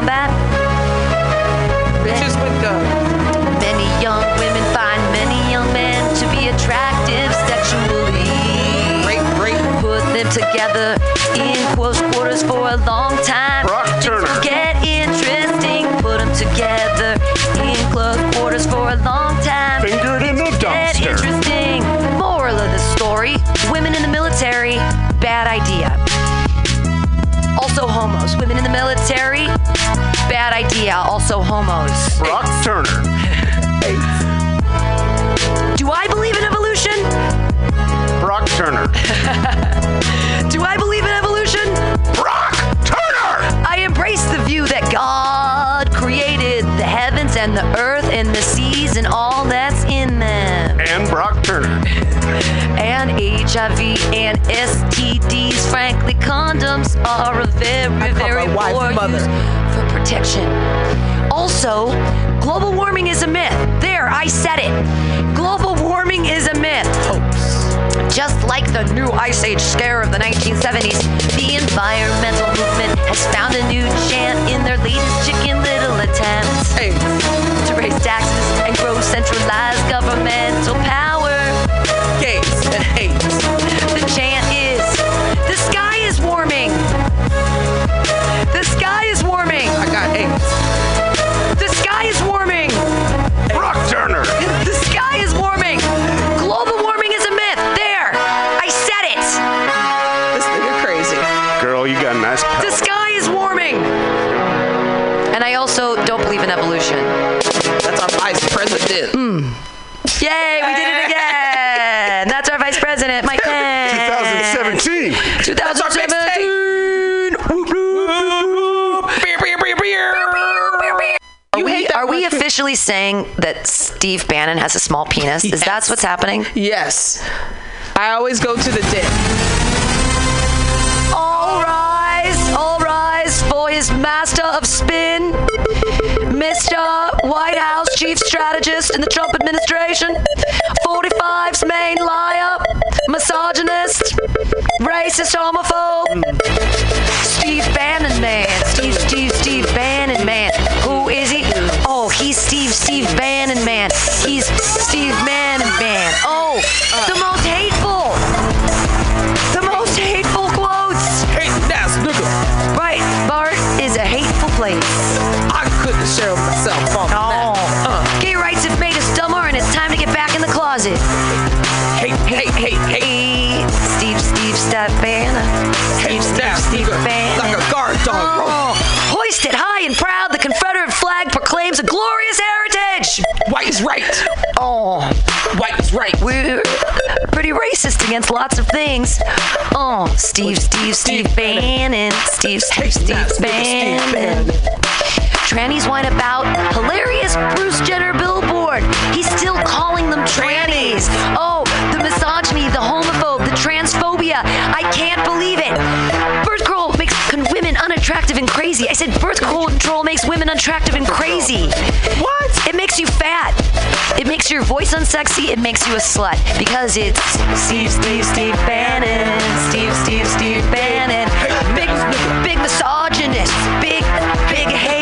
combat? Bad idea. Also homos. Brock Turner. Do I believe in evolution? Brock Turner. Do I believe in evolution? Brock Turner! I embrace the view that God created the heavens and the earth and the seas and all that's in them. And Brock Turner. And HIV and STDs. Frankly, condoms are a very, I very my wife poor mother. use for protection. Also, global warming is a myth. There, I said it. Global warming is a myth. Just like the new Ice Age scare of the 1970s, the environmental movement has found a new chant in their latest Chicken Little attempts Hey, to raise taxes and grow centralized governmental power. Vice president. Mm. Yay, we did it again. That's our vice president, Mike Pence. 2017. 2017. Beer, beer, beer, beer. Are we, are we officially saying that Steve Bannon has a small penis? Is that what's happening? Yes. I always go to the dick. All rise, all rise for his master of spin, Mr. White House chief strategist in the Trump administration, 45's main liar, misogynist, racist homophobe, Steve Bannon man, Steve, Steve, Steve Bannon man. Who is he? Oh, he's Steve, Steve Bannon man. He's Steve Bannon man. Oh, White is right. Oh, White is right. we're pretty racist against lots of things. Oh, Steve, Steve, Steve Bannon. Steve, Steve, Steve Steve Bannon. Trannies whine about hilarious Bruce Jenner billboard. He's still calling them trannies. Oh, the misogyny, the homophobe, the transphobia. I can't believe it. Unattractive and crazy. I said birth control makes women unattractive and crazy. What? It makes you fat. It makes your voice unsexy. It makes you a slut because it's Steve, Steve, Steve Bannon, Steve, Steve, Steve Bannon, big, big misogynist, big, big hater.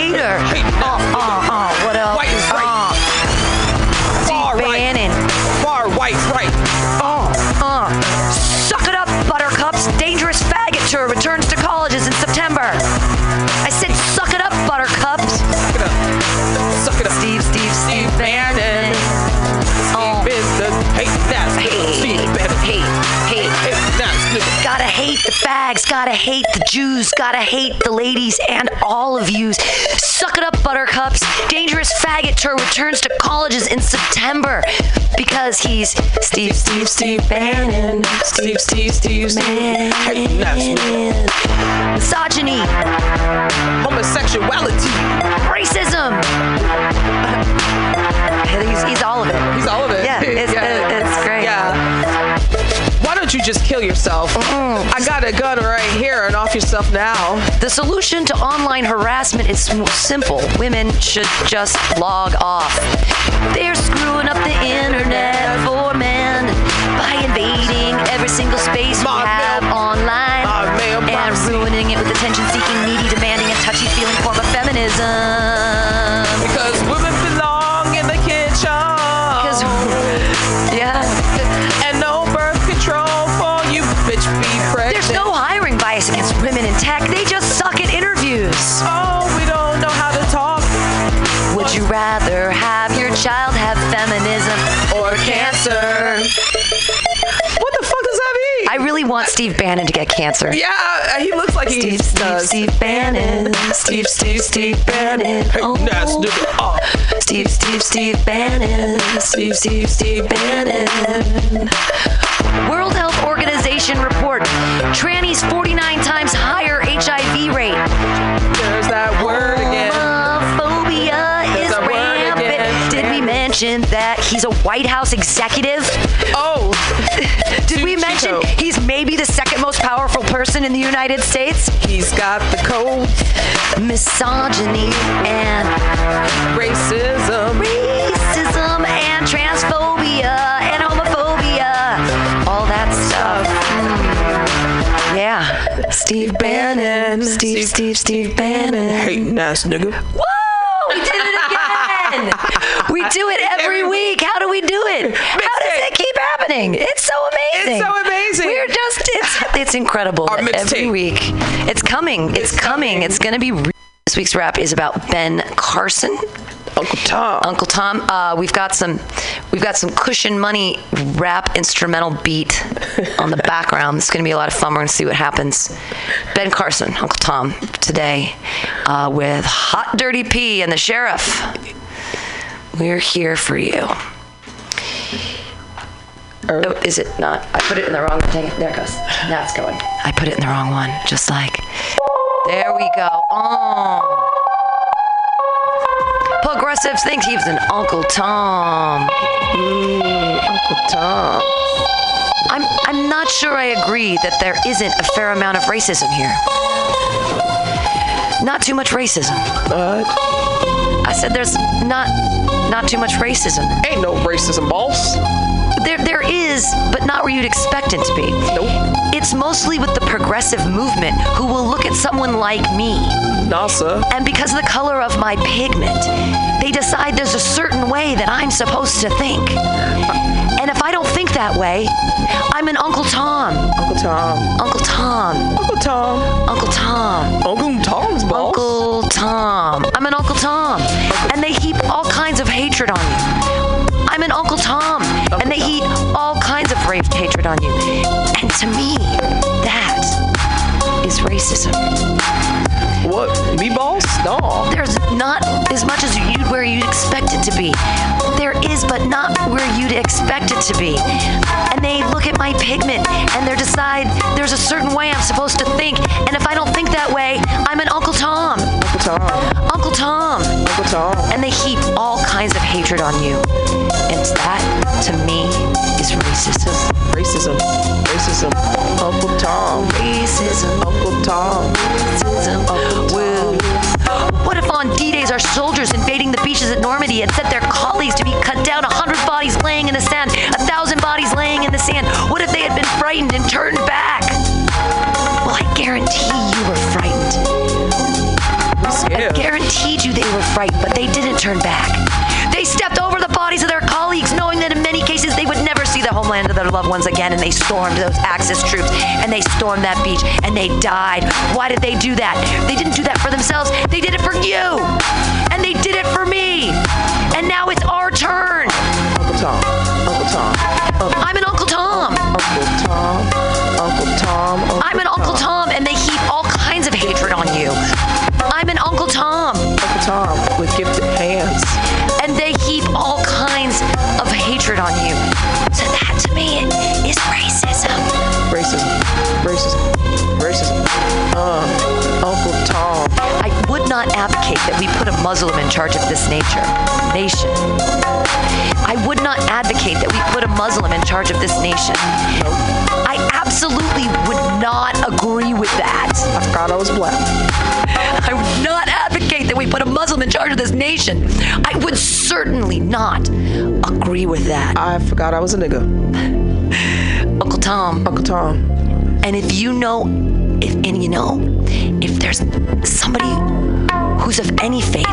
Fags, gotta hate the Jews, gotta hate the ladies and all of yous. Suck it up, buttercups. Dangerous faggot tour returns to colleges in September because he's Steve, Steve, Steve Bannon. Steve, Steve, Steve, that's Misogyny, Homosexuality. racism. He's, he's all of it. He's all of it. Just kill yourself? Mm. I got a gun right here and off yourself now. The solution to online harassment is simple. Women should just log off. They're screwing up the internet for men by invading every single space we have online and ruining it with attention-seeking, needy, demanding, and touchy-feeling form of feminism. Want Steve Bannon to get cancer. yeah, uh, he looks like he Steve, Steve, does. Steve Bannon. Steve, Steve, Steve Bannon. Hey, Oh. nigga. Oh. Steve, Steve, Steve Bannon. Steve, Steve, Steve Bannon. World Health Organization report: trannies 49 times higher HIV rate. There's that word again. Homophobia There's is rampant. Did we mention that he's a White House executive? Oh, Cheeto. he's maybe the second most powerful person in the United States? he's got the code. Misogyny and Racism. racism and transphobia and homophobia. All that stuff. Mm. Yeah. Steve Bannon. Steve, Steve, Steve Bannon. Hating ass nigga. Whoa! We did it again! we do it every Every- week. How do we do it? How does it keep happening? It's so amazing. It's so amazing. We're just, it's, it's incredible. Every week. It's coming. It's, It's coming. coming. It's going to be. Re- this week's rap is about Ben Carson. Uncle Tom. Uncle Tom. Uh, we've got some, we've got some cushion money rap instrumental beat on the background. It's going to be a lot of fun. We're going to see what happens. Ben Carson, Uncle Tom, today uh, with Hot Dirty P and the Sheriff. We're here for you. Er. Oh, is it not? I put it in the wrong. thing. There it goes. Now it's going. I put it in the wrong one. Just like. There we go. Oh. Progressives think he's an Uncle Tom. Mm, Uncle Tom. I'm I'm not sure I agree that there isn't a fair amount of racism here. Not too much racism. But I said there's not not too much racism. ain't no racism, boss. Is, but not where you'd expect it to be. Nope. It's mostly with the progressive movement who will look at someone like me NASA. and because of the color of my pigment, they decide there's a certain way that I'm supposed to think. And if I don't think that way, I'm an Uncle Tom. Uncle Tom. Uncle Tom. Uncle Tom. Uncle Tom. Uncle Tom's boss. Uncle Tom. I'm an Uncle Tom. And they heap all kinds of hatred on you. I'm an Uncle Tom. And they heap to me, that is racism. What? Me, boss? No. There's not as much as you where you'd expect it to be. There is, but not where you'd expect it to be. And they look at my pigment and they decide there's a certain way I'm supposed to think. And if I don't think that way, I'm an Uncle Tom. Uncle Tom. Uncle Tom. Uncle Tom. And they heap all kinds of hatred on you. And that, to me, is racism. Racism. Racism. Uncle Tom. Racism. Uncle Tom. Racism. Uncle Tom. What if on D-Days our soldiers invading the beaches at Normandy had sent their colleagues to be cut down, a hundred bodies laying in the sand, a thousand bodies laying in the sand? What if they had been frightened and turned back? Well, I guarantee you were frightened. I guaranteed you they were frightened, but they didn't turn back. They stepped over the bodies of their colleagues, homeland of their loved ones again, and they stormed those Axis troops, and they stormed that beach, and they died. Why did they do that? They didn't do that for themselves, they did it for you! And they did it for me! And now it's our turn! Uncle Tom. Uncle Tom. Uncle, I'm an Uncle Tom! Uncle Tom. Uncle Tom. Uncle I'm an Uncle Tom, and they heap all kinds of hatred on you. I'm an Uncle Tom advocate that we put a Muslim in charge of this nature, nation. I would not advocate that we put a Muslim in charge of this nation. I absolutely would not agree with that. I forgot I was black. I would not advocate that we put a Muslim in charge of this nation. I would certainly not agree with that. I forgot I was a nigga. Uncle Tom, Uncle Tom. And if you know, if and you know, if there's somebody who's of any faith,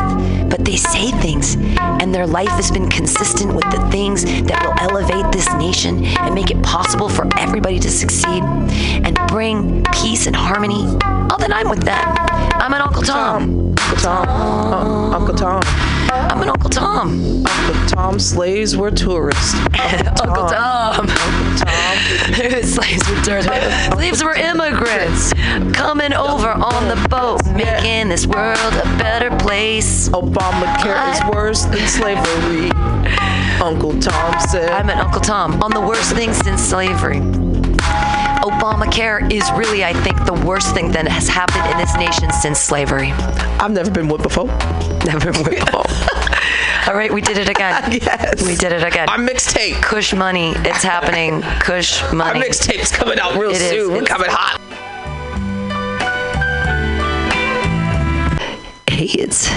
but they say things, and their life has been consistent with the things that will elevate this nation and make it possible for everybody to succeed and bring peace and harmony, oh, then I'm with them. I'm an Uncle Tom. Uncle Tom. Uncle Tom. I'm an Uncle Tom. Uncle Tom slaves were tourists. Uncle Tom. Tom. Slaves were tourists. Slaves were immigrants coming over on the boat, making this world a better place. Obamacare is worse than slavery. Uncle Tom said. I'm an Uncle Tom on the worst thing since slavery. Obamacare is really, I think, the worst thing that has happened in this nation since slavery. I've never been whipped before. Never been whipped. Before. All right, we did it again. Yes. We did it again. Our mixtape. Kush money, it's happening. Kush Money. Our mixtape's coming out real It is. soon. We're It's- coming hot. Hey, it's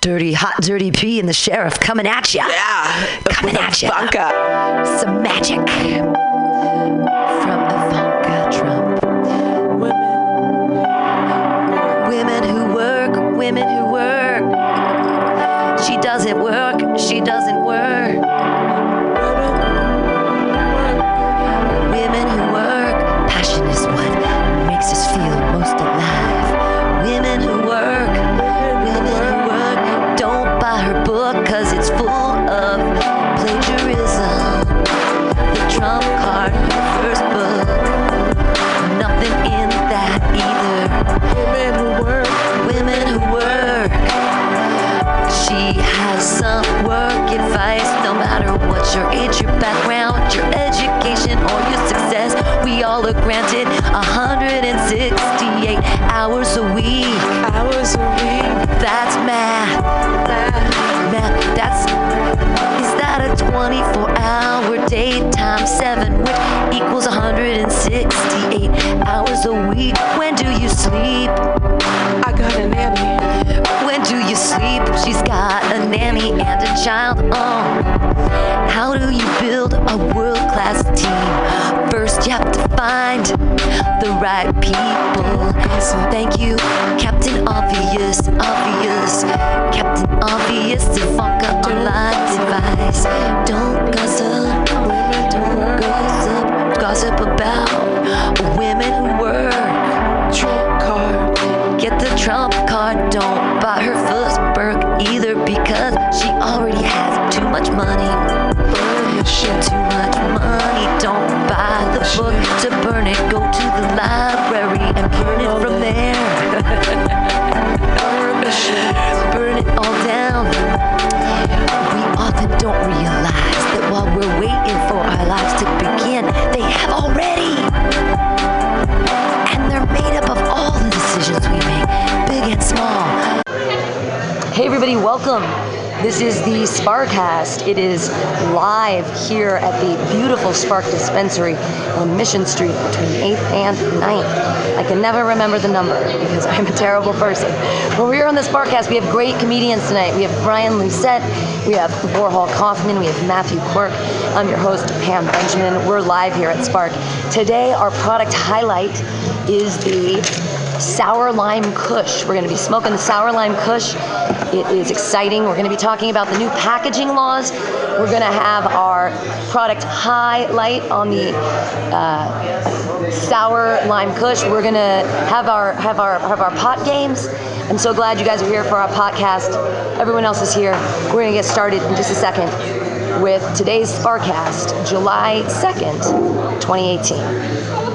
dirty, hot, dirty P and the sheriff coming at ya. Yeah. Coming at ya. Ivanka. Some magic women who got a nanny and a child. Oh, how do you build a world class team? First, you have to find the right people. Thank you, Captain Obvious, Obvious, Captain Obvious, Ivanka online device. Don't gossip, don't gossip, gossip about women who work. Trump card. Get the Trump card, don't buy her first money. Burn the shit. Too much money, don't buy the book to burn it. Go to the library and burn it from there. Burn it all down. We often don't realize that while we're waiting for our lives to begin, they have already. And they're made up of all the decisions we make, big and small. Hey, everybody, welcome. This is the Sparkcast. It is live here at the beautiful Spark Dispensary on Mission Street between 8th and 9th. I can never remember the number because I'm a terrible person. But we're on the Sparkcast. We have great comedians tonight. We have Brian Lucette, we have Warhol Kaufman, we have Matthew Quirk. I'm your host, Pam Benjamin. We're live here at Spark. Today, our product highlight is the sour lime kush. We're going to be smoking the sour lime kush. It is exciting. We're going to be talking about the new packaging laws. We're going to have our product highlight on the uh, sour lime kush. We're going to have our have our have our pot games. I'm so glad you guys are here for our podcast. Everyone else is here. We're going to get started in just a second with today's Sparkcast, July 2nd, 2018.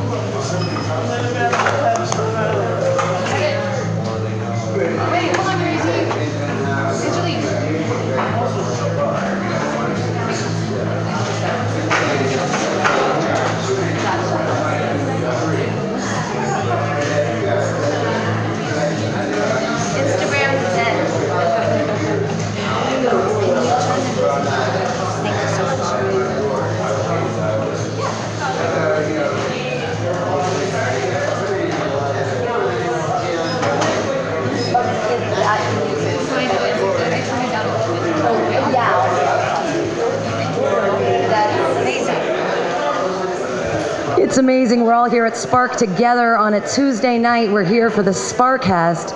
We're all here at Spark together on a Tuesday night. We're here for the Sparkcast.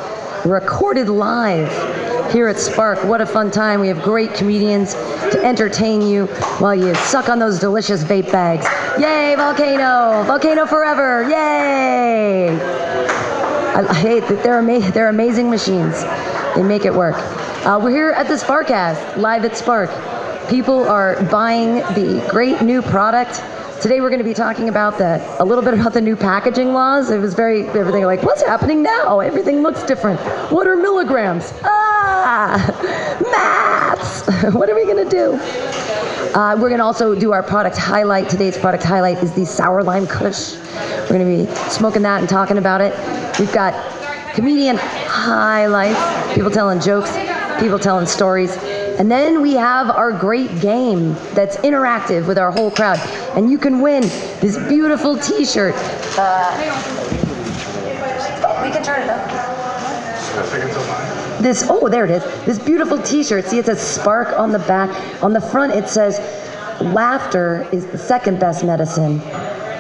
recorded live here at Spark. What a fun time. We have great comedians to entertain you while you suck on those delicious vape bags. Yay, Volcano! Volcano forever! Yay! I, hate that they're, ama- they're amazing machines. They make it work. Uh, we're here at the Sparkcast, live at Spark. People are buying the great new product. Today we're going to be talking about the a little bit about the new packaging laws. It was very everything like what's happening now? Everything looks different. What are milligrams? Ah, maths. what are we going to do? Uh, we're going to also do our product highlight. Today's product highlight is the sour lime Kush. We're going to be smoking that and talking about it. We've got comedian highlights, people telling jokes, people telling stories. And then we have our great game that's interactive with our whole crowd. And you can win this beautiful t shirt. Uh, we can turn it up. This, oh, there it is. This beautiful t shirt. See, it says Spark on the back. On the front, it says, Laughter is the second best medicine.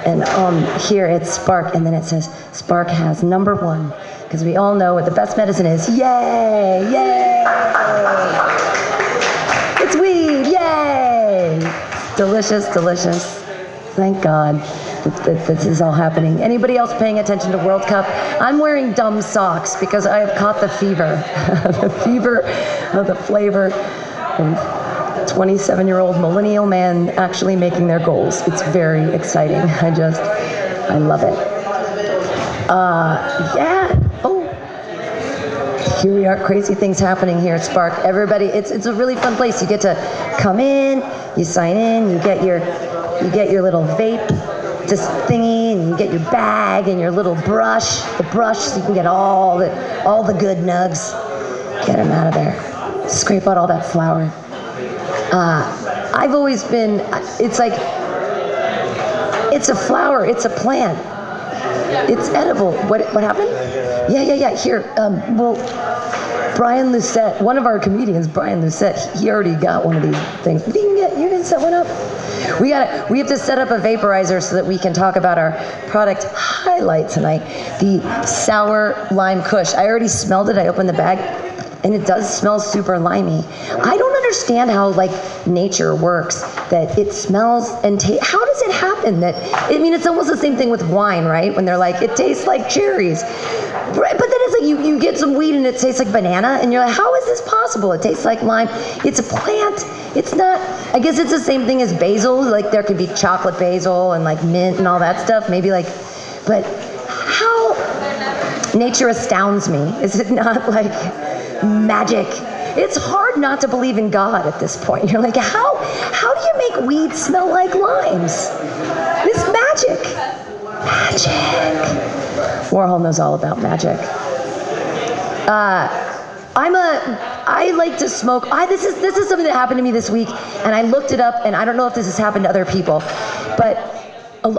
And um, here it's Spark, and then it says, Spark has number one. Because we all know what the best medicine is. Yay! Yay! Delicious, delicious. Thank God that, that this is all happening. Anybody else paying attention to World Cup? I'm wearing dumb socks because I have caught the fever. the fever of the flavor of 27 year old millennial men actually making their goals. It's very exciting. I just, I love it. Uh, yeah. Here we are, crazy things happening here at Spark. Everybody, it's it's a really fun place. You get to come in, you sign in, you get your you get your little vape just thingy, and you get your bag and your little brush, the brush, so you can get all the all the good nugs. Get them out of there. Scrape out all that flour. Uh, I've always been. It's like it's a flower. It's a plant. It's edible. What what happened? Yeah, yeah, yeah. Here, um, well, Brian Lucette, one of our comedians, Brian Lucette, he already got one of these things. You can get, you can set one up. We got We have to set up a vaporizer so that we can talk about our product highlight tonight, the sour lime Kush. I already smelled it. I opened the bag, and it does smell super limey. I don't understand how like nature works. That it smells and tastes. How does it happen? That I mean, it's almost the same thing with wine, right? When they're like, it tastes like cherries. Right, but then it's like you, you get some weed and it tastes like banana, and you're like, how is this possible? It tastes like lime. It's a plant. It's not. I guess it's the same thing as basil. Like there could be chocolate basil and like mint and all that stuff. Maybe like, but how? Nature astounds me. Is it not like magic? It's hard not to believe in God at this point. You're like, how? How do you make weed smell like limes? This magic. Magic. Warhol knows all about magic. Uh, I'm a. I like to smoke. I this is this is something that happened to me this week, and I looked it up, and I don't know if this has happened to other people, but a,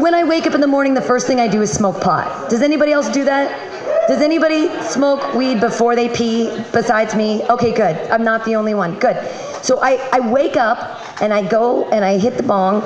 when I wake up in the morning, the first thing I do is smoke pot. Does anybody else do that? Does anybody smoke weed before they pee besides me? Okay, good. I'm not the only one. Good. So I, I wake up and I go and I hit the bong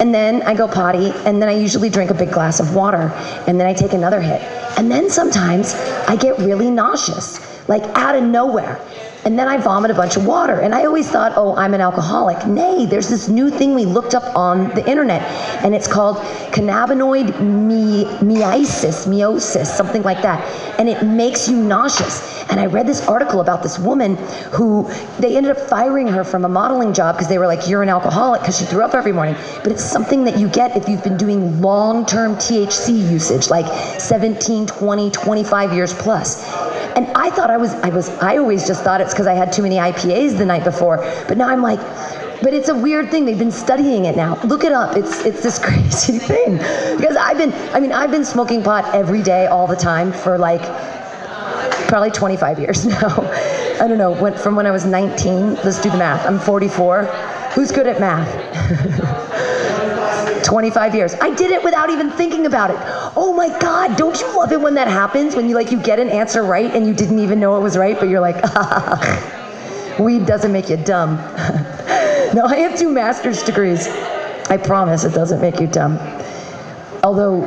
and then I go potty, and then I usually drink a big glass of water, and then I take another hit. And then sometimes I get really nauseous, like out of nowhere. And then I vomit a bunch of water. And I always thought, oh, I'm an alcoholic. Nay, there's this new thing we looked up on the internet, and it's called cannabinoid me- meiosis, meiosis, something like that. And it makes you nauseous. And I read this article about this woman who they ended up firing her from a modeling job because they were like, you're an alcoholic because she threw up every morning. But it's something that you get if you've been doing long term THC usage, like 17, 20, 25 years plus. And I thought I was, I was, I always just thought it's because I had too many IPAs the night before. But now I'm like, but it's a weird thing. They've been studying it now. Look it up. It's it's this crazy thing. Because I've been, I mean, I've been smoking pot every day, all the time for like probably 25 years now. I don't know, from when I was 19. Let's do the math. I'm 44. Who's good at math? 25 years. I did it without even thinking about it. Oh my God, don't you love it when that happens? When you like you get an answer right and you didn't even know it was right, but you're like, weed doesn't make you dumb. no, I have two master's degrees. I promise it doesn't make you dumb. Although,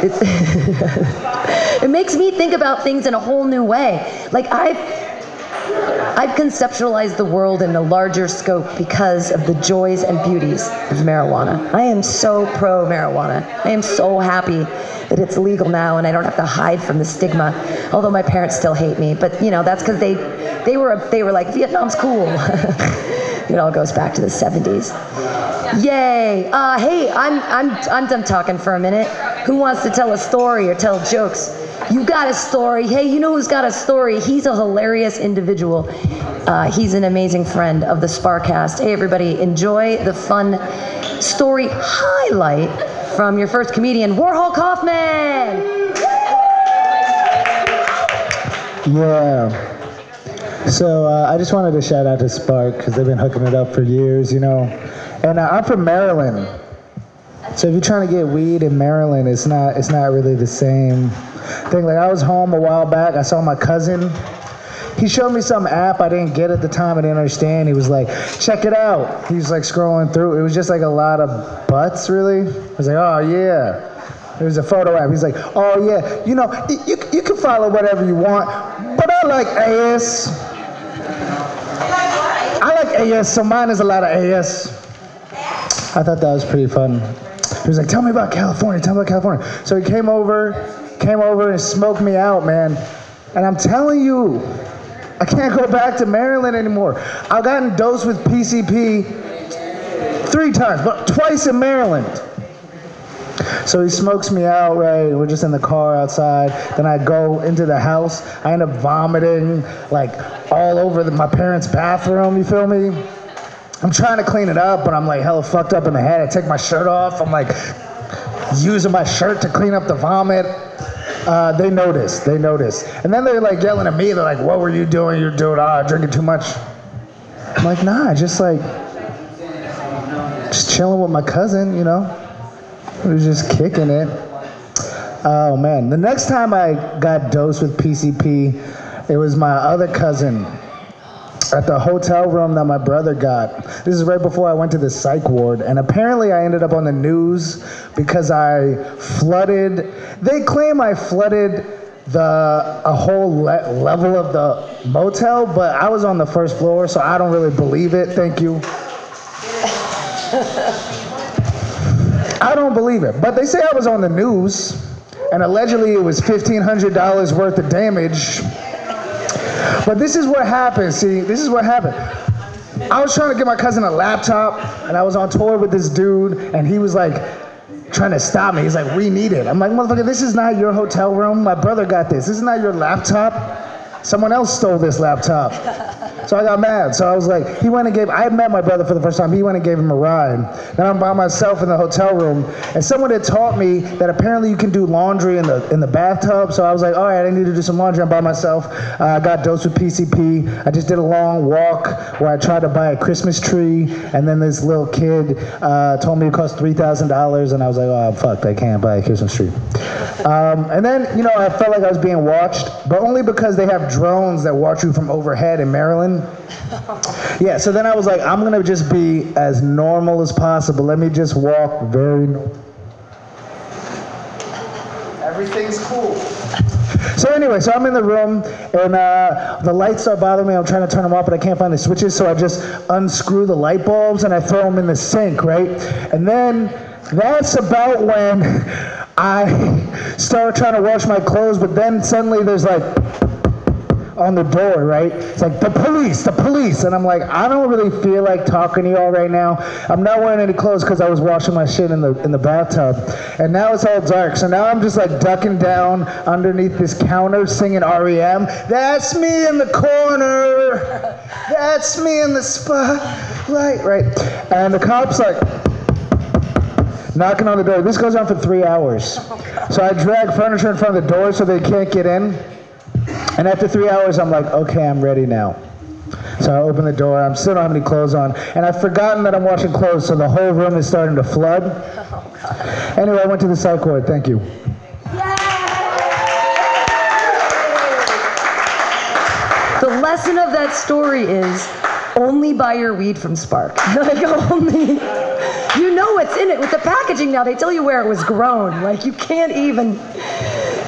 it, it makes me think about things in a whole new way. Like I've I've conceptualized the world in a larger scope because of the joys and beauties of marijuana. I am so pro marijuana. I am so happy that it's legal now and I don't have to hide from the stigma. Although my parents still hate me, but you know that's because they they were they were like Vietnam's cool. it all goes back to the 70s. Yay! Uh, hey, I'm I'm I'm done talking for a minute. Who wants to tell a story or tell jokes? You got a story. Hey, you know who's got a story? He's a hilarious individual. Uh, he's an amazing friend of the Sparkcast. Hey, everybody, enjoy the fun story highlight from your first comedian, Warhol Kaufman. Yeah. So uh, I just wanted to shout out to Spark because they've been hooking it up for years, you know. And uh, I'm from Maryland. So if you're trying to get weed in Maryland, it's not it's not really the same thing. Like I was home a while back, I saw my cousin. He showed me some app I didn't get at the time. I didn't understand. He was like, "Check it out." He was like scrolling through. It was just like a lot of butts, really. I was like, "Oh yeah." It was a photo app. He's like, "Oh yeah, you know, you you can follow whatever you want, but I like AS. I like AS, so mine is a lot of AS." I thought that was pretty fun. He was like, "Tell me about California. Tell me about California." So he came over, came over and smoked me out, man. And I'm telling you, I can't go back to Maryland anymore. I've gotten dosed with PCP three times, but twice in Maryland. So he smokes me out, right? We're just in the car outside. Then I go into the house. I end up vomiting like all over the, my parents' bathroom. You feel me? I'm trying to clean it up, but I'm like hella fucked up in the head. I take my shirt off. I'm like using my shirt to clean up the vomit. Uh, they notice. They notice. And then they're like yelling at me. They're like, "What were you doing? You're doing ah, drinking too much." I'm like, "Nah, just like just chilling with my cousin, you know. We were just kicking it." Oh man, the next time I got dosed with PCP, it was my other cousin at the hotel room that my brother got. This is right before I went to the psych ward, and apparently I ended up on the news because I flooded. They claim I flooded the a whole le- level of the motel, but I was on the first floor, so I don't really believe it. Thank you. I don't believe it, but they say I was on the news, and allegedly it was fifteen hundred dollars worth of damage. But this is what happened. See, this is what happened. I was trying to get my cousin a laptop, and I was on tour with this dude, and he was like trying to stop me. He's like, "We need it." I'm like, "Motherfucker, this is not your hotel room. My brother got this. This is not your laptop. Someone else stole this laptop." So I got mad. So I was like, he went and gave. I met my brother for the first time. He went and gave him a ride. Then I'm by myself in the hotel room, and someone had taught me that apparently you can do laundry in the in the bathtub. So I was like, all right, I need to do some laundry. I'm by myself. Uh, I got dosed with PCP. I just did a long walk where I tried to buy a Christmas tree, and then this little kid uh, told me it cost three thousand dollars, and I was like, oh, I'm fucked. I can't buy a Christmas tree. Um, and then you know I felt like I was being watched, but only because they have drones that watch you from overhead in Maryland. Yeah, so then I was like, I'm gonna just be as normal as possible. Let me just walk very normal. Everything's cool. So anyway, so I'm in the room and uh, the lights start bothering me. I'm trying to turn them off, but I can't find the switches. So I just unscrew the light bulbs and I throw them in the sink, right? And then that's about when I start trying to wash my clothes, but then suddenly there's like on the door, right? It's like the police, the police, and I'm like, I don't really feel like talking to y'all right now. I'm not wearing any clothes because I was washing my shit in the in the bathtub, and now it's all dark. So now I'm just like ducking down underneath this counter singing REM. That's me in the corner. That's me in the spotlight, right? And the cops like knocking on the door. This goes on for three hours. Oh, so I drag furniture in front of the door so they can't get in. And after three hours, I'm like, okay, I'm ready now. So I open the door. I'm still don't have any clothes on, and I've forgotten that I'm washing clothes, so the whole room is starting to flood. Oh, anyway, I went to the psych ward. Thank you. The lesson of that story is only buy your weed from Spark. like only you know what's in it with the packaging now. They tell you where it was grown. Like you can't even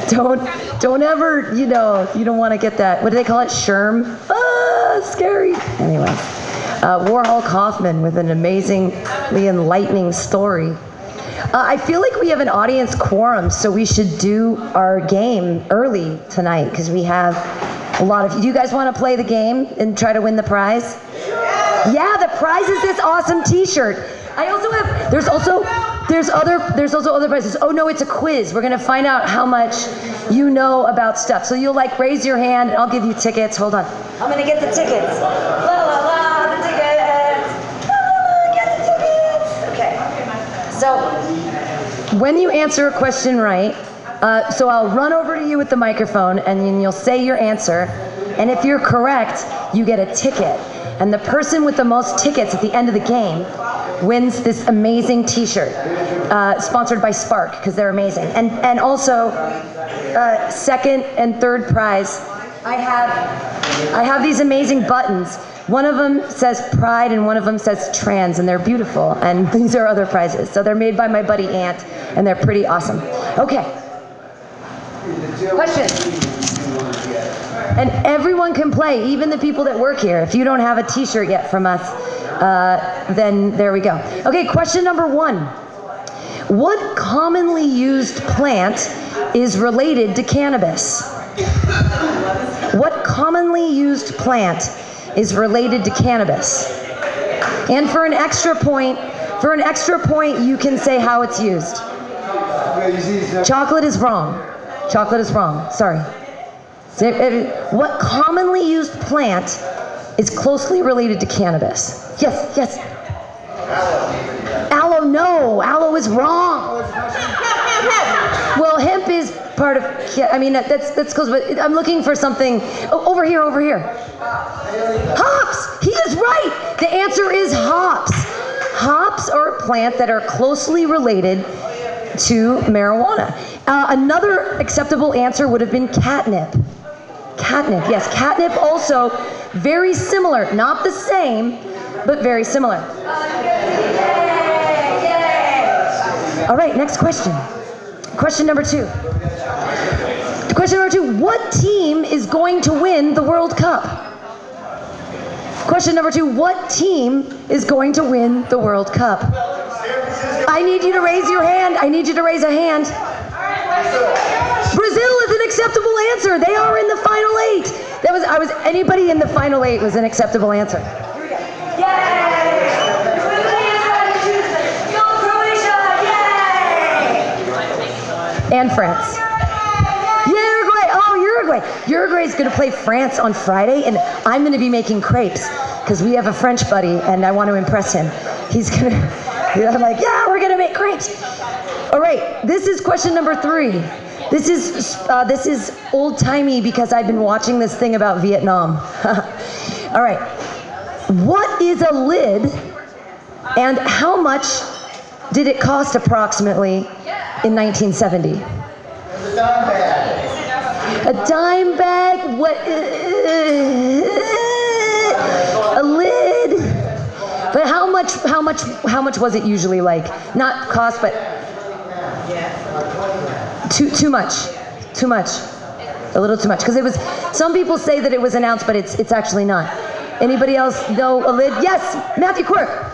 don't don't ever you know you don't want to get that what do they call it sherm? Ah scary. Anyway uh, warhol kaufman with an amazingly enlightening story. Uh, i feel like we have an audience quorum so we should do our game early tonight because we have a lot of do you guys want to play the game and try to win the prize? Yeah the prize is this awesome t-shirt. I also have there's also there's other there's also other prizes. Oh no, it's a quiz. We're gonna find out how much you know about stuff. So you'll like raise your hand and I'll give you tickets. Hold on. I'm gonna get the tickets. La la la the tickets. La la la get the tickets. Okay. So when you answer a question right, uh, so I'll run over to you with the microphone and then you'll say your answer. And if you're correct, you get a ticket. And the person with the most tickets at the end of the game wins this amazing T-shirt, uh, sponsored by Spark because they're amazing. And and also, uh, second and third prize, I have I have these amazing buttons. One of them says Pride and one of them says Trans, and they're beautiful. And these are other prizes. So they're made by my buddy Ant, and they're pretty awesome. Okay. Question. And everyone can play, even the people that work here. If you don't have a T-shirt yet from us, uh, then there we go. Okay, question number one. What commonly used plant is related to cannabis? What commonly used plant is related to cannabis? And for an extra point, for an extra point, you can say how it's used. Chocolate is wrong. Chocolate is wrong. Sorry. Uh, What commonly used plant is closely related to cannabis? Yes, yes. Aloe, no. Aloe is wrong. Well, hemp is part of. I mean, that's that's close. But I'm looking for something. Oh, over here, over here. Hops. He is right. The answer is hops. Hops are a plant that are closely related to marijuana. Uh, another acceptable answer would have been catnip. Catnip, yes. Catnip also very similar, not the same, but very similar. All right, next question. Question number two. Question number two What team is going to win the World Cup? Question number two What team is going to win the World Cup? I need you to raise your hand. I need you to raise a hand. Brazil acceptable answer. They are in the final eight. That was I was anybody in the final eight was an acceptable answer. And France. Uruguay. Oh, Uruguay. Uruguay's going to play France on Friday, and I'm going to be making crepes because we have a French buddy, and I want to impress him. He's going to. I'm like, yeah, we're going to make crepes. All right, this is question number three. This is uh, this is old timey because I've been watching this thing about Vietnam. All right, what is a lid, and how much did it cost approximately in 1970? A dime bag? What? a lid? But how much? How much? How much was it usually like? Not cost, but too too much, too much, a little too much. Because it was. Some people say that it was announced, but it's it's actually not. Anybody else know a lid? Yes, Matthew Quirk.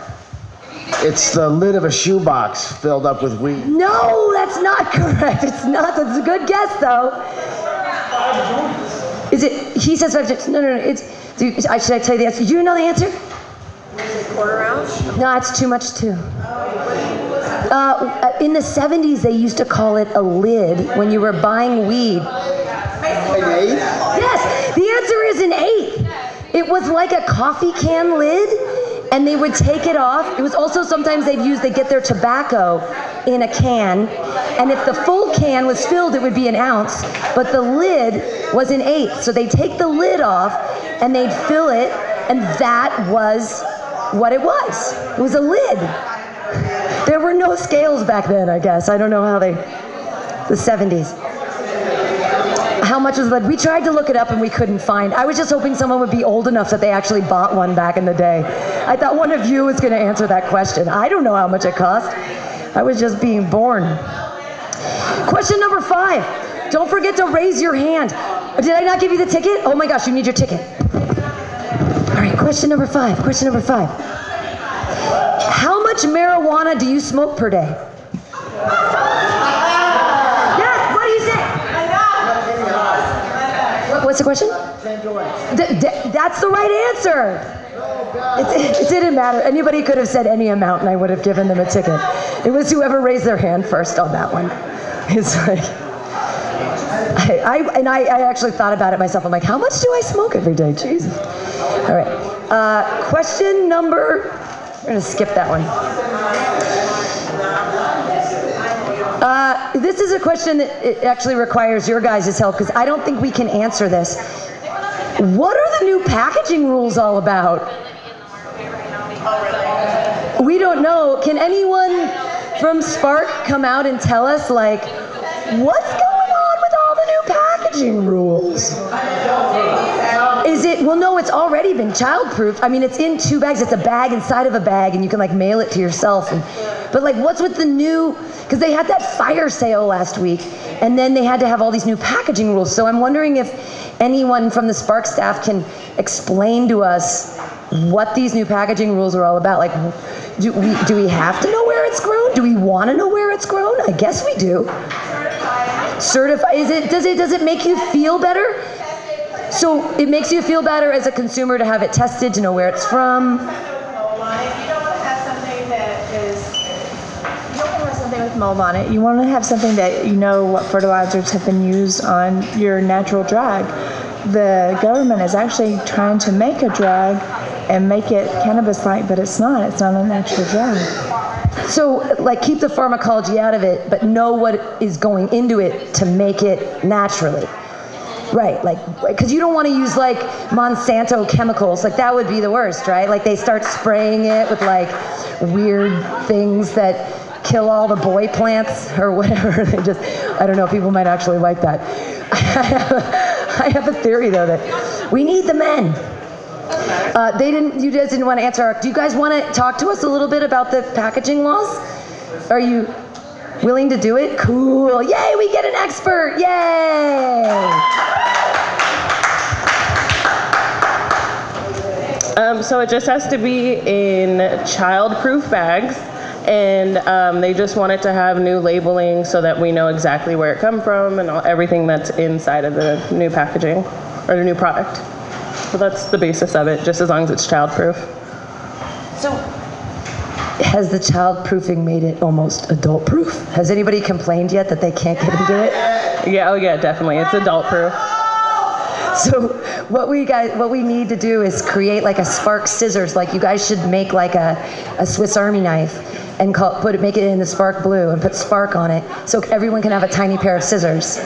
It's the lid of a shoebox filled up with weed. No, that's not correct. It's not. That's a good guess, though. Is it? He says five chips. No, no, no. It's. Do, I, should I tell you the answer? Do you know the answer? Quarter ounce? No, it's too much too. Oh, Uh, in the 70s, they used to call it a lid when you were buying weed. Yes, the answer is an eighth. It was like a coffee can lid, and they would take it off. It was also sometimes they'd use, they'd get their tobacco in a can, and if the full can was filled, it would be an ounce, but the lid was an eighth. So they'd take the lid off, and they'd fill it, and that was what it was. It was a lid. There were no scales back then, I guess. I don't know how they, the 70s. How much was lead? We tried to look it up and we couldn't find. I was just hoping someone would be old enough that they actually bought one back in the day. I thought one of you was going to answer that question. I don't know how much it cost. I was just being born. Question number five. Don't forget to raise your hand. Did I not give you the ticket? Oh my gosh, you need your ticket. All right, question number five. Question number five. How much marijuana do you smoke per day? What do you say? What's the question? Th- th- that's the right answer. It, it didn't matter. Anybody could have said any amount and I would have given them a ticket. It was whoever raised their hand first on that one. It's like, I, I and I, I actually thought about it myself. I'm like, how much do I smoke every day? Jesus. All right. Uh, question number, we're going to skip that one. Uh, this is a question that actually requires your guys' help because I don't think we can answer this. What are the new packaging rules all about? We don't know. Can anyone from Spark come out and tell us, like, what's going on with all the new packaging rules? Is it, well, no, it's already been childproof. I mean, it's in two bags. It's a bag inside of a bag, and you can, like, mail it to yourself. And, but, like, what's with the new, because they had that fire sale last week, and then they had to have all these new packaging rules. So I'm wondering if anyone from the Spark staff can explain to us what these new packaging rules are all about. Like, do we, do we have to know where it's grown? Do we want to know where it's grown? I guess we do. Certify, is it, does it, does it make you feel better? So it makes you feel better as a consumer to have it tested, to know where it's from. You don't want to have something that is, you don't want to have something with mold on it. You want to have something that you know what fertilizers have been used on your natural drug. The government is actually trying to make a drug and make it cannabis-like, but it's not. It's not a natural drug. So, like, keep the pharmacology out of it, but know what is going into it to make it naturally. Right, like, because you don't want to use like Monsanto chemicals. Like, that would be the worst, right? Like, they start spraying it with like weird things that kill all the boy plants or whatever. They just, I don't know, people might actually like that. I have a theory though that we need the men. Uh, they didn't. You guys didn't want to answer. Our, do you guys want to talk to us a little bit about the packaging laws? Are you willing to do it? Cool. Yay! We get an expert. Yay! Um, so it just has to be in child-proof bags, and um, they just want it to have new labeling so that we know exactly where it come from and all, everything that's inside of the new packaging or the new product. So that's the basis of it, just as long as it's child-proof. So, has the child proofing made it almost adult proof? Has anybody complained yet that they can't get into it? Yeah, oh yeah, definitely. It's adult-proof. So what we guys, what we need to do is create like a spark scissors. Like you guys should make like a, a Swiss Army knife and call, put it, make it in the spark blue and put spark on it, so everyone can have a tiny pair of scissors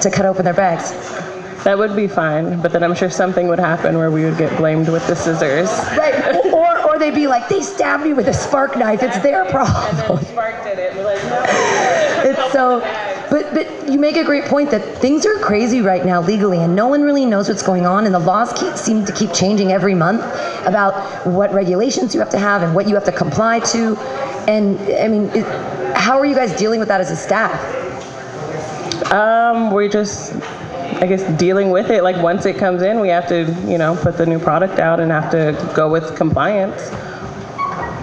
to cut open their bags. That would be fine, but then I'm sure something would happen where we would get blamed with the scissors. Right. Or or they'd be like, they stabbed me with a spark knife. It's their problem. Spark did it. We're like, no. It's so. But but you make a great point that things are crazy right now legally, and no one really knows what's going on, and the laws keep seem to keep changing every month about what regulations you have to have and what you have to comply to, and I mean, it, how are you guys dealing with that as a staff? Um, we're just, I guess, dealing with it. Like once it comes in, we have to, you know, put the new product out and have to go with compliance.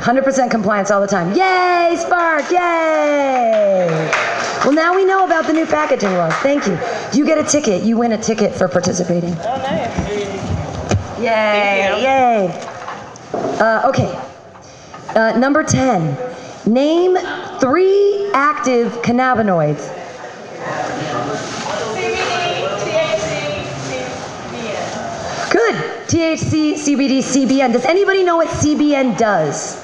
100% compliance all the time. Yay, Spark! Yay! Well, now we know about the new packaging laws. Thank you. You get a ticket. You win a ticket for participating. Oh, nice. Yay! Yay! Uh, okay. Uh, number 10. Name three active cannabinoids. THC, CBD, CBN. Does anybody know what CBN does?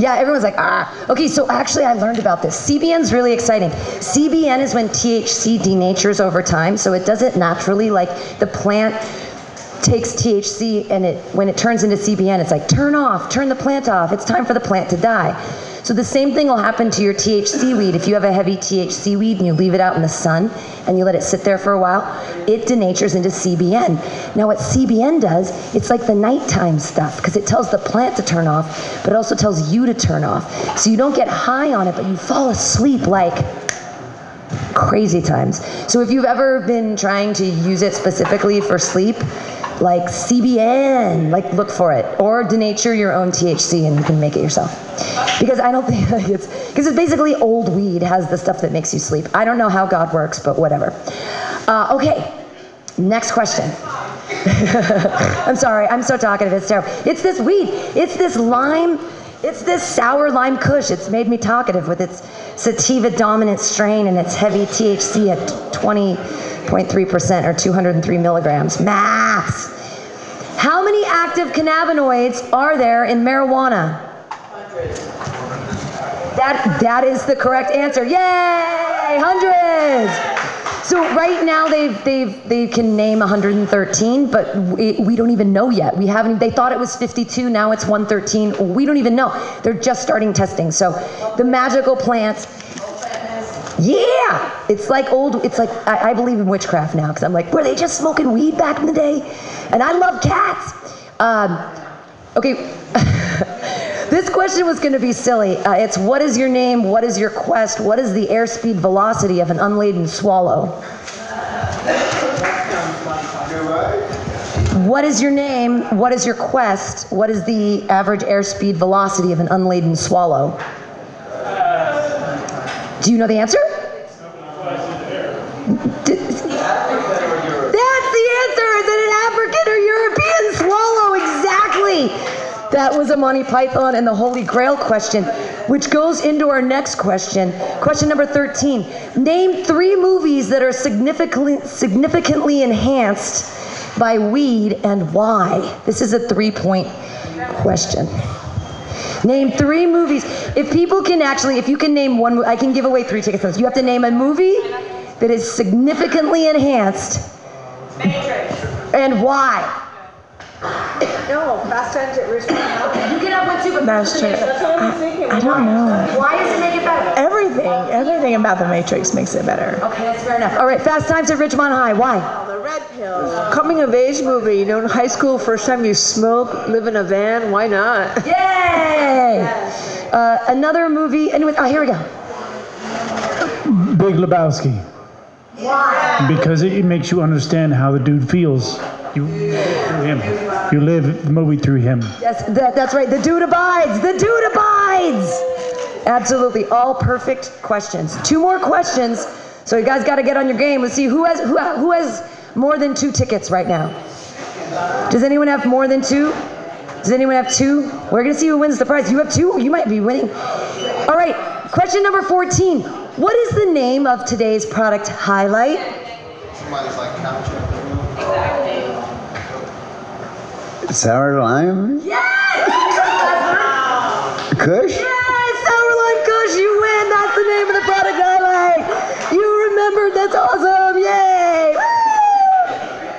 Yeah, everyone's like, ah. Okay, so actually, I learned about this. CBN's really exciting. CBN is when THC denatures over time, so it does it naturally. Like the plant takes THC and it when it turns into CBN, it's like turn off, turn the plant off. It's time for the plant to die. So the same thing will happen to your THC weed. If you have a heavy THC weed and you leave it out in the sun and you let it sit there for a while, it denatures into CBN. Now what CBN does, it's like the nighttime stuff because it tells the plant to turn off, but it also tells you to turn off. So you don't get high on it, but you fall asleep like crazy times. So if you've ever been trying to use it specifically for sleep, like CBN, like look for it, or denature your own THC and you can make it yourself. Because I don't think like it's because it's basically old weed has the stuff that makes you sleep. I don't know how God works, but whatever. Uh, okay, next question. I'm sorry, I'm so talkative. It's terrible. It's this weed. It's this lime. It's this sour lime kush. It's made me talkative with its sativa dominant strain and its heavy THC at 20.3% or 203 milligrams. Maths. How many active cannabinoids are there in marijuana? That, that is the correct answer. Yay! Hundreds! So right now they've, they've, they can name 113, but we, we don't even know yet. We haven't, they thought it was 52, now it's 113. We don't even know. They're just starting testing. So the magical plants, yeah, it's like old. It's like I, I believe in witchcraft now because I'm like, were they just smoking weed back in the day? And I love cats. Um, okay, this question was going to be silly. Uh, it's what is your name? What is your quest? What is the airspeed velocity of an unladen swallow? What is your name? What is your quest? What is the average airspeed velocity of an unladen swallow? Do you know the answer? That was a Monty Python and the Holy Grail question, which goes into our next question. Question number 13. Name three movies that are significantly, significantly enhanced by weed and why. This is a three point question. Name three movies. If people can actually, if you can name one, I can give away three tickets. You have to name a movie that is significantly enhanced and why. No, Fast Times at Ridgemont High. You can have one too, but That's true. I, I don't know. Why does it make it better? Everything, everything about the Matrix makes it better. Okay, that's fair enough. All right, Fast Times at Ridgemont High. Why? The Red Pill. Coming of age movie. You know, in high school, first time you smoke, live in a van. Why not? Yay! Uh, another movie. Anyway, oh, here we go. Big Lebowski. Why? Because it, it makes you understand how the dude feels. You through him. You live the movie through him. Yes, that, that's right. The dude abides. The dude abides. Absolutely, all perfect questions. Two more questions. So you guys got to get on your game. Let's see who has who, who has more than two tickets right now. Does anyone have more than two? Does anyone have two? We're gonna see who wins the prize. You have two. You might be winning. All right. Question number 14. What is the name of today's product highlight? Sour lime? Yes! Kush? Yes, Sour Lime Kush, you win. That's the name of the product highlight. You remembered. That's awesome. Yay!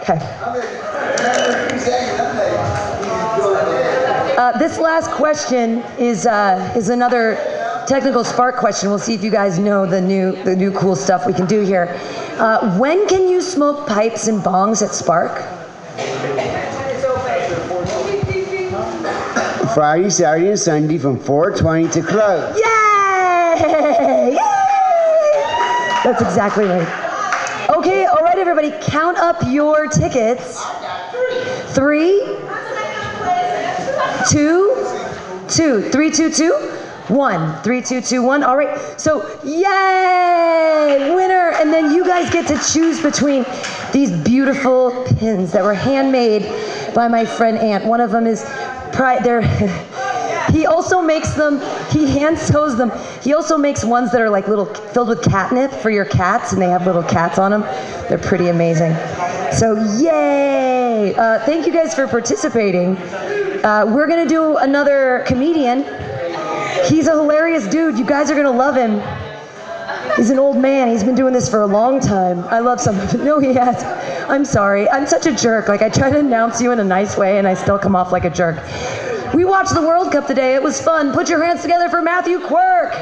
Okay. Uh, this last question is uh, is another technical spark question. We'll see if you guys know the new the new cool stuff we can do here. Uh, when can you smoke pipes and bongs at Spark? Friday, Saturday, and Sunday from 420 to close. Yay! Yay! That's exactly right. Okay, all right, everybody, count up your tickets. Three, two, two, three, two, two, one, three, two, two, one. All right, so yay, winner! And then you guys get to choose between these beautiful pins that were handmade by my friend Ant. One of them is pride. They're He also makes them, he hand sews them. He also makes ones that are like little, filled with catnip for your cats, and they have little cats on them. They're pretty amazing. So, yay! Uh, thank you guys for participating. Uh, we're gonna do another comedian. He's a hilarious dude. You guys are gonna love him. He's an old man. He's been doing this for a long time. I love some of it. No, he has. I'm sorry. I'm such a jerk. Like, I try to announce you in a nice way, and I still come off like a jerk. We watched the World Cup today. It was fun. Put your hands together for Matthew Quirk.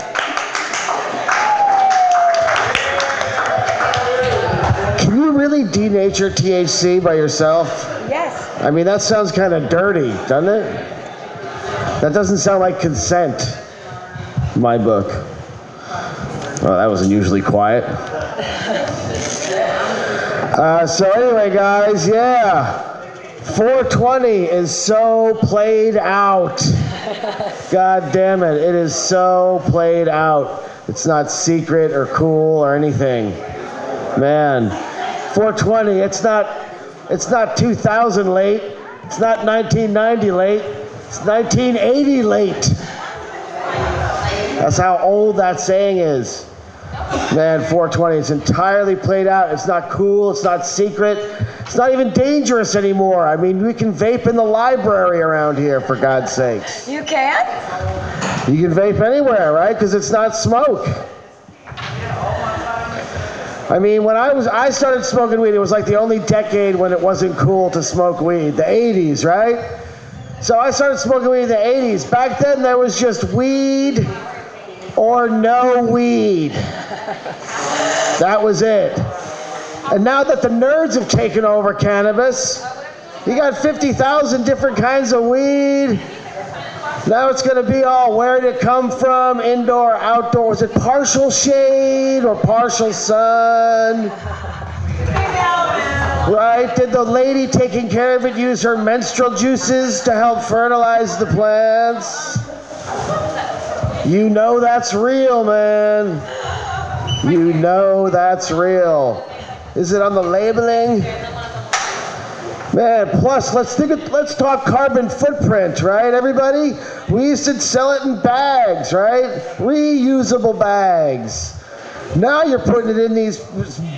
Can you really denature THC by yourself? Yes. I mean, that sounds kind of dirty, doesn't it? That doesn't sound like consent. My book. Well, that was unusually quiet. Uh, so anyway, guys, yeah. 420 is so played out. God damn it. It is so played out. It's not secret or cool or anything. Man, 420, it's not it's not 2000 late. It's not 1990 late. It's 1980 late. That's how old that saying is. Man, 420, it's entirely played out. It's not cool. It's not secret. It's not even dangerous anymore. I mean, we can vape in the library around here, for God's sakes. You can? You can vape anywhere, right? Because it's not smoke. I mean, when I was, I started smoking weed, it was like the only decade when it wasn't cool to smoke weed. The 80s, right? So I started smoking weed in the 80s. Back then, there was just weed or no weed. That was it. And now that the nerds have taken over cannabis, you got 50,000 different kinds of weed. Now it's going to be all where did it come from, indoor, outdoor. Was it partial shade or partial sun? Right? Did the lady taking care of it use her menstrual juices to help fertilize the plants? You know that's real, man. You know that's real. Is it on the labeling? Man, plus let's think of, let's talk carbon footprint, right? Everybody, we used to sell it in bags, right? Reusable bags. Now you're putting it in these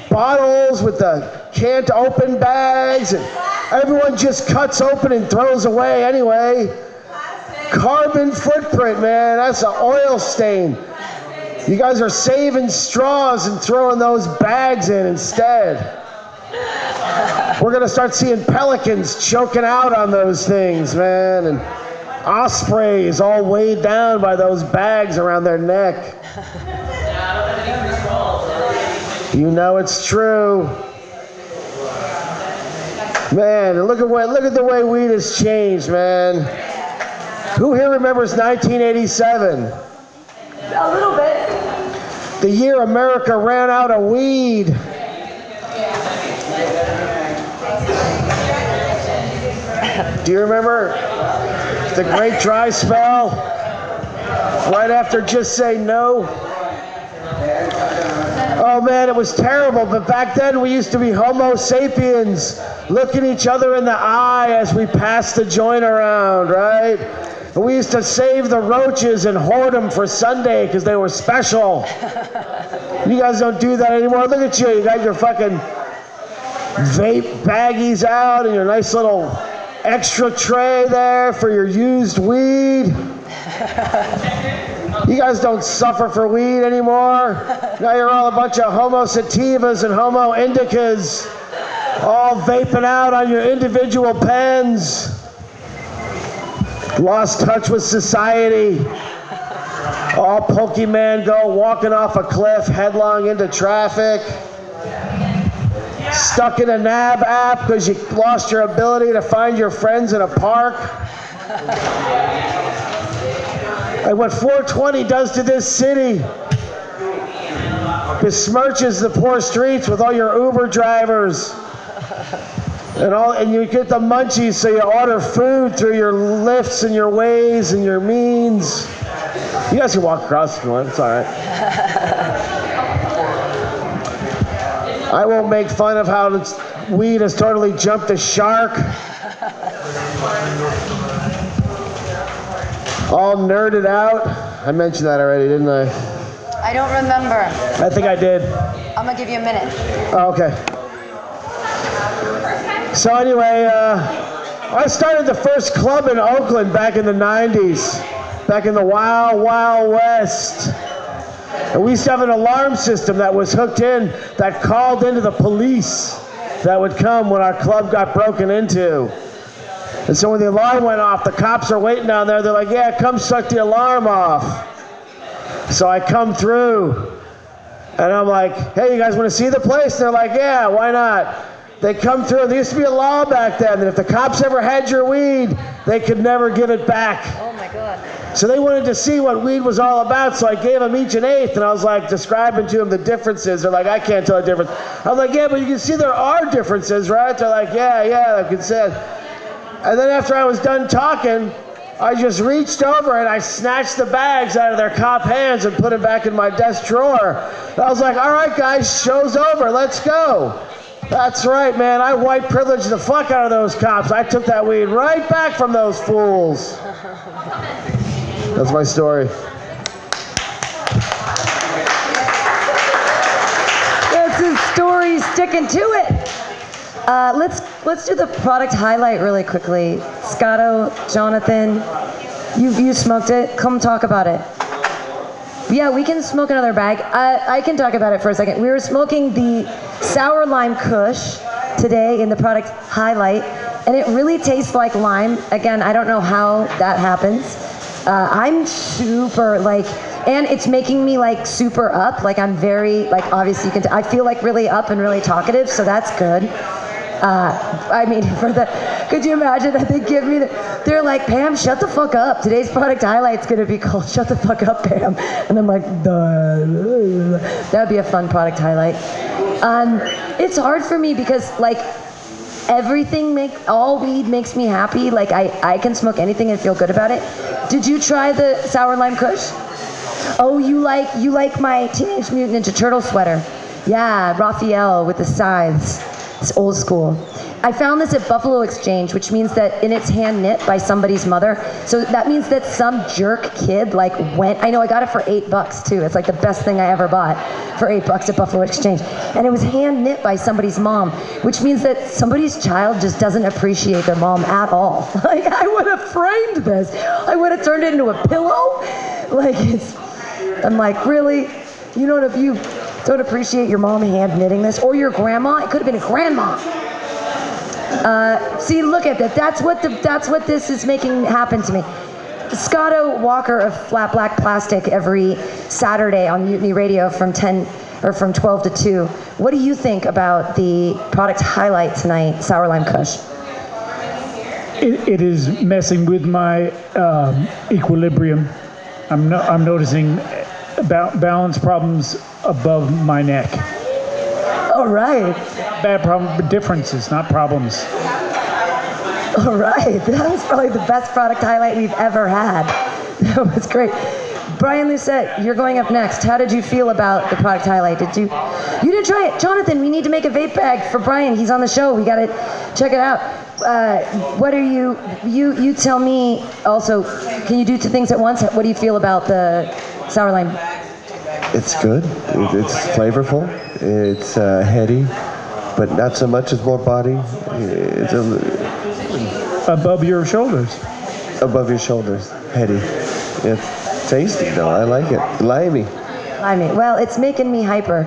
bottles with the can't open bags, and everyone just cuts open and throws away anyway. Carbon footprint, man, that's an oil stain. You guys are saving straws and throwing those bags in instead. We're gonna start seeing pelicans choking out on those things, man, and ospreys all weighed down by those bags around their neck. You know it's true. Man, look at what look at the way weed has changed, man. Who here remembers 1987? A little bit. The year America ran out of weed. Do you remember the great dry spell? Right after Just Say No? Oh man, it was terrible. But back then we used to be Homo sapiens, looking each other in the eye as we passed the joint around, right? And we used to save the roaches and hoard them for Sunday because they were special. You guys don't do that anymore. Look at you. You got your fucking vape baggies out and your nice little extra tray there for your used weed. You guys don't suffer for weed anymore. Now you're all a bunch of homo sativas and homo indicas, all vaping out on your individual pens. Lost touch with society. All Pokemon go walking off a cliff headlong into traffic. Stuck in a NAB app because you lost your ability to find your friends in a park. And what 420 does to this city besmirches the poor streets with all your Uber drivers. And all and you get the munchies so you order food through your Lyfts and your ways and your means. You guys can walk across if you want, it's alright. I won't make fun of how weed has totally jumped the shark. All nerded out. I mentioned that already, didn't I? I don't remember. I think I did. I'm gonna give you a minute. Oh, okay. So anyway, uh, I started the first club in Oakland back in the 90s, back in the Wild Wild West. And we used to have an alarm system that was hooked in that called into the police that would come when our club got broken into. And so when the alarm went off, the cops are waiting down there. They're like, yeah, come shut the alarm off. So I come through and I'm like, hey, you guys want to see the place? They're like, yeah, why not? They come through. There used to be a law back then that if the cops ever had your weed, they could never give it back. Oh my God. So they wanted to see what weed was all about. So I gave them each an eighth, and I was like describing to them the differences. They're like, I can't tell the difference. I'm like, yeah, but you can see there are differences, right? They're like, yeah, yeah, like it said. And then after I was done talking, I just reached over and I snatched the bags out of their cop hands and put them back in my desk drawer. And I was like, all right, guys, show's over. Let's go. That's right, man. I white privileged the fuck out of those cops. I took that weed right back from those fools. That's my story. That's his story, sticking to it. Uh, let's let's do the product highlight really quickly. Scotto, Jonathan, you you smoked it. Come talk about it. Yeah, we can smoke another bag. I, I can talk about it for a second. We were smoking the sour lime Kush today in the product highlight, and it really tastes like lime. Again, I don't know how that happens. Uh, I'm super like, and it's making me like super up. Like I'm very like obviously you can. T- I feel like really up and really talkative, so that's good. Uh, I mean, for the, could you imagine that they give me the, they're like, Pam, shut the fuck up. Today's product highlight's gonna be called Shut the Fuck Up, Pam. And I'm like, Duh. that'd be a fun product highlight. Um, it's hard for me because like, everything make all weed makes me happy. Like I, I can smoke anything and feel good about it. Did you try the sour lime kush? Oh, you like you like my Teenage Mutant Ninja Turtle sweater? Yeah, Raphael with the scythes. It's old school. I found this at Buffalo Exchange, which means that, and it's hand knit by somebody's mother. So that means that some jerk kid like went. I know I got it for eight bucks too. It's like the best thing I ever bought for eight bucks at Buffalo Exchange, and it was hand knit by somebody's mom, which means that somebody's child just doesn't appreciate their mom at all. Like I would have framed this. I would have turned it into a pillow. Like it's. I'm like, really? You know, if you don't appreciate your mom hand knitting this, or your grandma, it could have been a grandma. Uh, see, look at that. That's what the, that's what this is making happen to me. Scotto Walker of Flat Black Plastic every Saturday on Mutiny Radio from 10 or from 12 to 2. What do you think about the product highlight tonight, Sour Lime Kush? It, it is messing with my um, equilibrium. I'm, no, I'm noticing ba- balance problems above my neck. All right. Bad problem, but differences, not problems. All right. That was probably the best product highlight we've ever had. That was great. Brian Lucette, you're going up next. How did you feel about the product highlight? Did you you didn't try it, Jonathan? We need to make a vape bag for Brian. He's on the show. We got to check it out. Uh, what are you? You you tell me. Also, can you do two things at once? What do you feel about the sour lime? It's good. It, it's flavorful. It's uh, heady, but not so much. It's more body. It's a, Above your shoulders. above your shoulders. Heady. It's tasty though. I like it. Limey. Limey. well, it's making me hyper.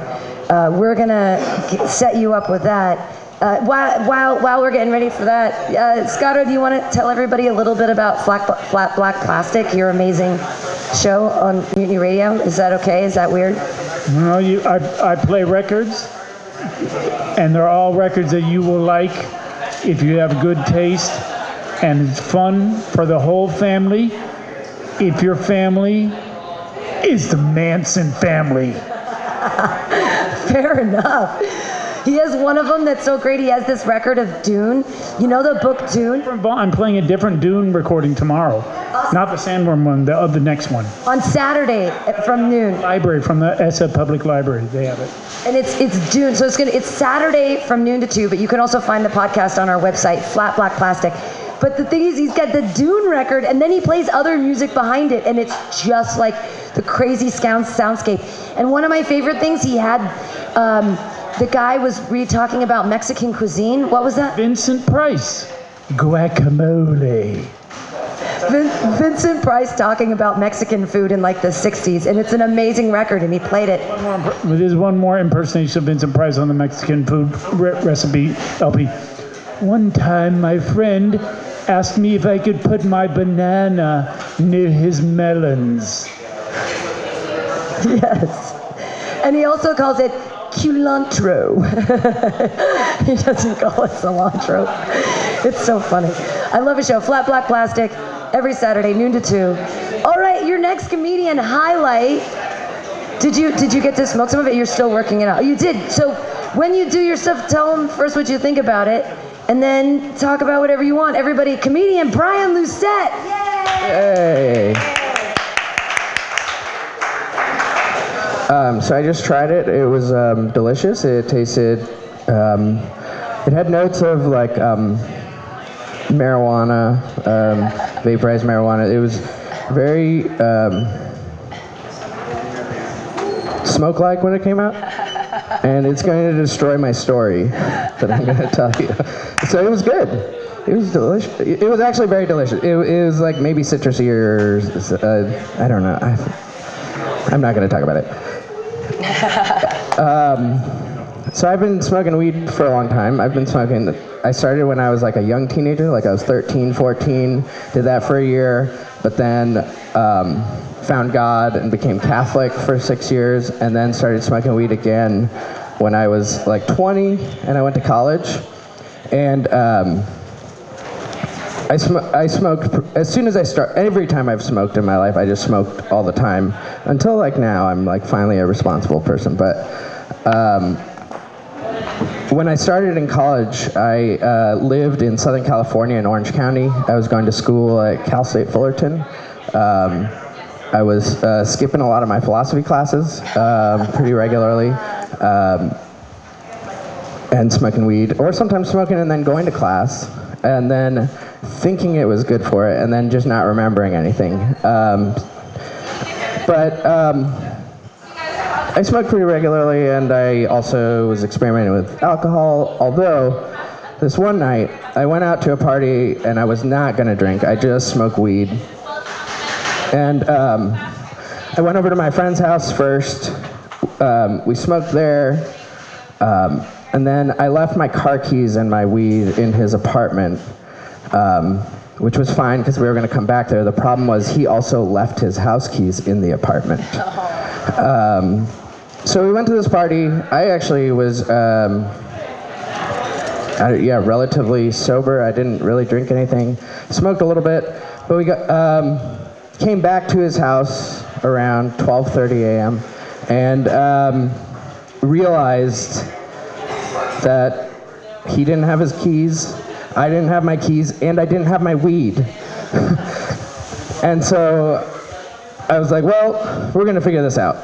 Uh, we're gonna set you up with that. Uh, while, while, while we're getting ready for that, uh, Scotto, do you want to tell everybody a little bit about Flat, Flat Black Plastic, your amazing show on Mutiny Radio? Is that okay? Is that weird? No, you, I, I play records, and they're all records that you will like if you have good taste, and it's fun for the whole family. If your family is the Manson family. Fair enough. He has one of them that's so great. He has this record of Dune. You know the book Dune? I'm playing a different Dune recording tomorrow. Not the Sandworm one, the, uh, the next one. On Saturday from noon. Library, from the SF Public Library. They have it. And it's it's Dune, so it's gonna it's Saturday from noon to two. But you can also find the podcast on our website, Flat Black Plastic. But the thing is, he's got the Dune record, and then he plays other music behind it, and it's just like the crazy sound soundscape. And one of my favorite things, he had um, the guy was re talking about Mexican cuisine. What was that? Vincent Price. Guacamole. Vin- Vincent Price talking about Mexican food in like the 60s, and it's an amazing record, and he played it. There's one more impersonation of Vincent Price on the Mexican food re- recipe LP. One time, my friend asked me if I could put my banana near his melons. Yes. And he also calls it culantro. he doesn't call it cilantro. It's so funny. I love his show, Flat Black Plastic, every Saturday, noon to 2. All right, your next comedian highlight. Did you did you get to smoke some of it? You're still working it out. You did. So when you do your stuff, tell them first what you think about it, and then talk about whatever you want. Everybody, comedian Brian Lucette. Yay. Hey. Um, so I just tried it. It was um, delicious. It tasted. Um, it had notes of like um, marijuana, um, vaporized marijuana. It was very um, smoke-like when it came out, and it's going to destroy my story that I'm going to tell you. So it was good. It was delicious. It was actually very delicious. It, it was like maybe citrusy or uh, I don't know. I, I'm not going to talk about it. Um, so I've been smoking weed for a long time. I've been smoking. I started when I was like a young teenager, like I was 13, 14. Did that for a year, but then um, found God and became Catholic for six years, and then started smoking weed again when I was like 20, and I went to college, and. Um, I, sm- I smoked pr- as soon as I start. Every time I've smoked in my life, I just smoked all the time until like now. I'm like finally a responsible person. But um, when I started in college, I uh, lived in Southern California in Orange County. I was going to school at Cal State Fullerton. Um, I was uh, skipping a lot of my philosophy classes um, pretty regularly. Um, and smoking weed, or sometimes smoking and then going to class, and then thinking it was good for it, and then just not remembering anything. Um, but um, I smoked pretty regularly, and I also was experimenting with alcohol. Although this one night, I went out to a party and I was not gonna drink. I just smoked weed, and um, I went over to my friend's house first. Um, we smoked there. Um, and then I left my car keys and my weed in his apartment, um, which was fine because we were going to come back there. The problem was he also left his house keys in the apartment. Um, so we went to this party. I actually was, um, I, yeah, relatively sober. I didn't really drink anything. Smoked a little bit, but we got um, came back to his house around 12:30 a.m. and um, realized that he didn't have his keys, I didn't have my keys, and I didn't have my weed. and so I was like, well, we're gonna figure this out.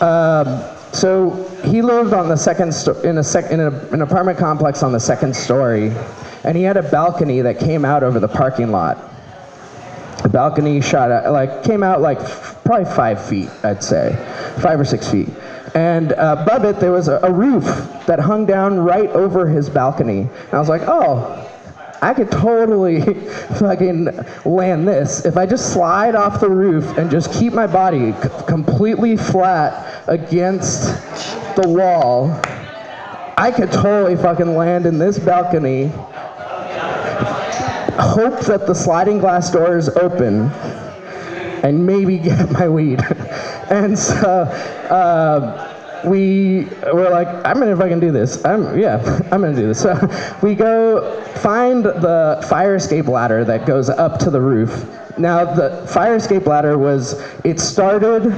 Um, so he lived on the second sto- in a sec- in a, an apartment complex on the second story, and he had a balcony that came out over the parking lot. The balcony shot out, like came out like f- probably five feet, I'd say, five or six feet. And uh, above it, there was a, a roof that hung down right over his balcony. And I was like, oh, I could totally fucking land this. If I just slide off the roof and just keep my body c- completely flat against the wall, I could totally fucking land in this balcony, hope that the sliding glass door is open, and maybe get my weed. and so uh, we were like, I'm gonna fucking do this. I'm yeah, I'm gonna do this. So we go find the fire escape ladder that goes up to the roof. Now the fire escape ladder was it started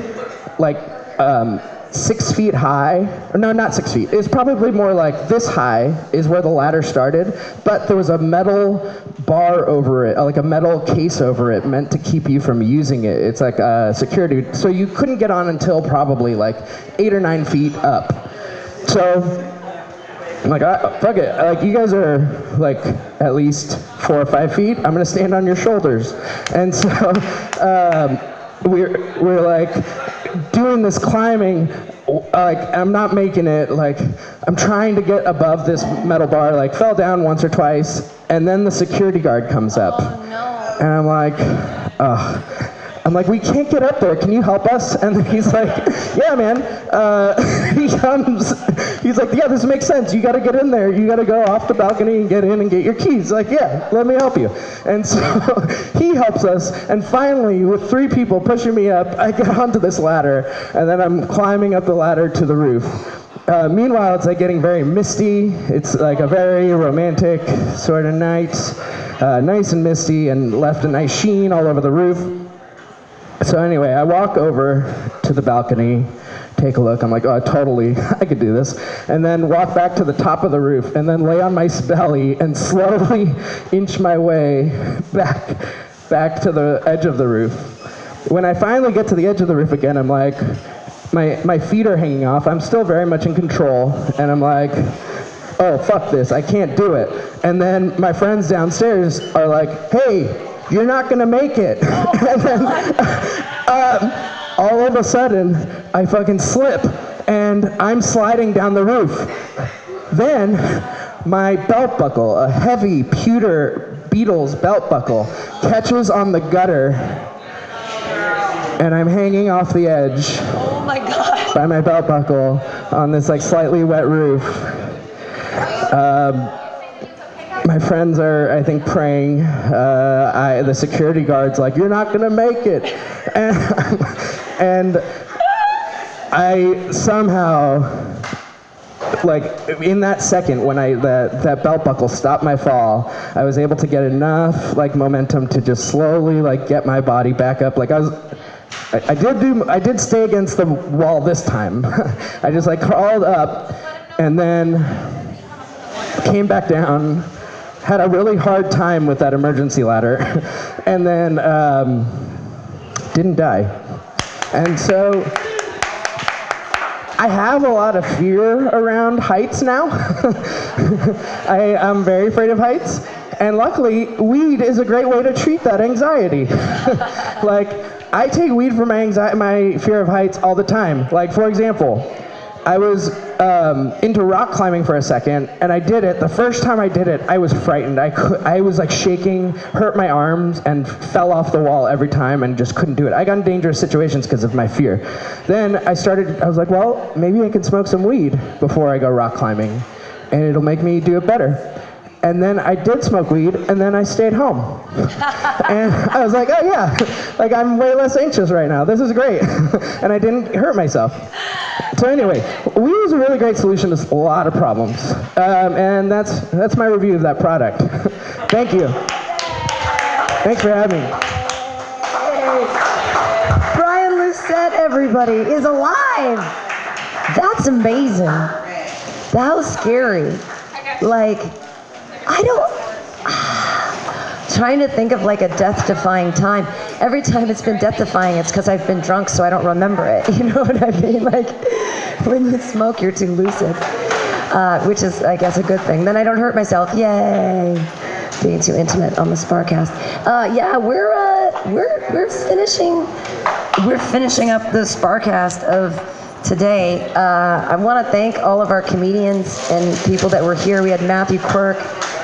like um, six feet high. No, not six feet. It's probably more like this high is where the ladder started, but there was a metal bar over it, like a metal case over it, meant to keep you from using it. It's like a security. So you couldn't get on until probably like eight or nine feet up. So I'm like, fuck it. Like, you guys are like at least four or five feet. I'm gonna stand on your shoulders. And so um, we're we're like doing this climbing. Like I'm not making it. Like I'm trying to get above this metal bar. Like fell down once or twice, and then the security guard comes up. Oh, and I'm like, ugh. I'm like, we can't get up there. Can you help us? And he's like, yeah, man. Uh, he comes. He's like, yeah, this makes sense. You got to get in there. You got to go off the balcony and get in and get your keys. Like, yeah, let me help you. And so he helps us. And finally, with three people pushing me up, I get onto this ladder. And then I'm climbing up the ladder to the roof. Uh, meanwhile, it's like getting very misty. It's like a very romantic sort of night, uh, nice and misty, and left a nice sheen all over the roof. So anyway, I walk over to the balcony, take a look. I'm like, oh, totally, I could do this. And then walk back to the top of the roof, and then lay on my belly and slowly inch my way back, back to the edge of the roof. When I finally get to the edge of the roof again, I'm like, my, my feet are hanging off. I'm still very much in control, and I'm like, oh, fuck this, I can't do it. And then my friends downstairs are like, hey, you're not gonna make it. and then, um, all of a sudden, I fucking slip, and I'm sliding down the roof. Then, my belt buckle, a heavy pewter Beatles belt buckle, catches on the gutter, and I'm hanging off the edge Oh my god. by my belt buckle on this like slightly wet roof. Um, my friends are, I think, praying. Uh, I, the security guard's like, "You're not gonna make it," and, and I somehow, like, in that second when I that that belt buckle stopped my fall, I was able to get enough like momentum to just slowly like get my body back up. Like I was. I, I did do. I did stay against the wall this time. I just like crawled up, and then came back down, had a really hard time with that emergency ladder, and then um, didn't die. And so I have a lot of fear around heights now. I am very afraid of heights. And luckily, weed is a great way to treat that anxiety. like, I take weed for my anxiety, my fear of heights all the time. Like, for example, I was um, into rock climbing for a second, and I did it. The first time I did it, I was frightened. I could, I was like shaking, hurt my arms, and fell off the wall every time, and just couldn't do it. I got in dangerous situations because of my fear. Then I started. I was like, well, maybe I can smoke some weed before I go rock climbing, and it'll make me do it better. And then I did smoke weed, and then I stayed home. and I was like, oh yeah, like I'm way less anxious right now. This is great. and I didn't hurt myself. So anyway, weed is a really great solution to a lot of problems. Um, and that's, that's my review of that product. Thank you. Thanks for having me. Brian Lucette, everybody, is alive. That's amazing. That was scary. Like, I don't. Trying to think of like a death defying time. Every time it's been death defying, it's because I've been drunk, so I don't remember it. You know what I mean? Like, when you smoke, you're too lucid, uh, which is, I guess, a good thing. Then I don't hurt myself. Yay! Being too intimate on the Sparcast. Uh, yeah, we're uh, we're we're finishing we're finishing up the Sparcast of today. Uh, I want to thank all of our comedians and people that were here. We had Matthew Quirk,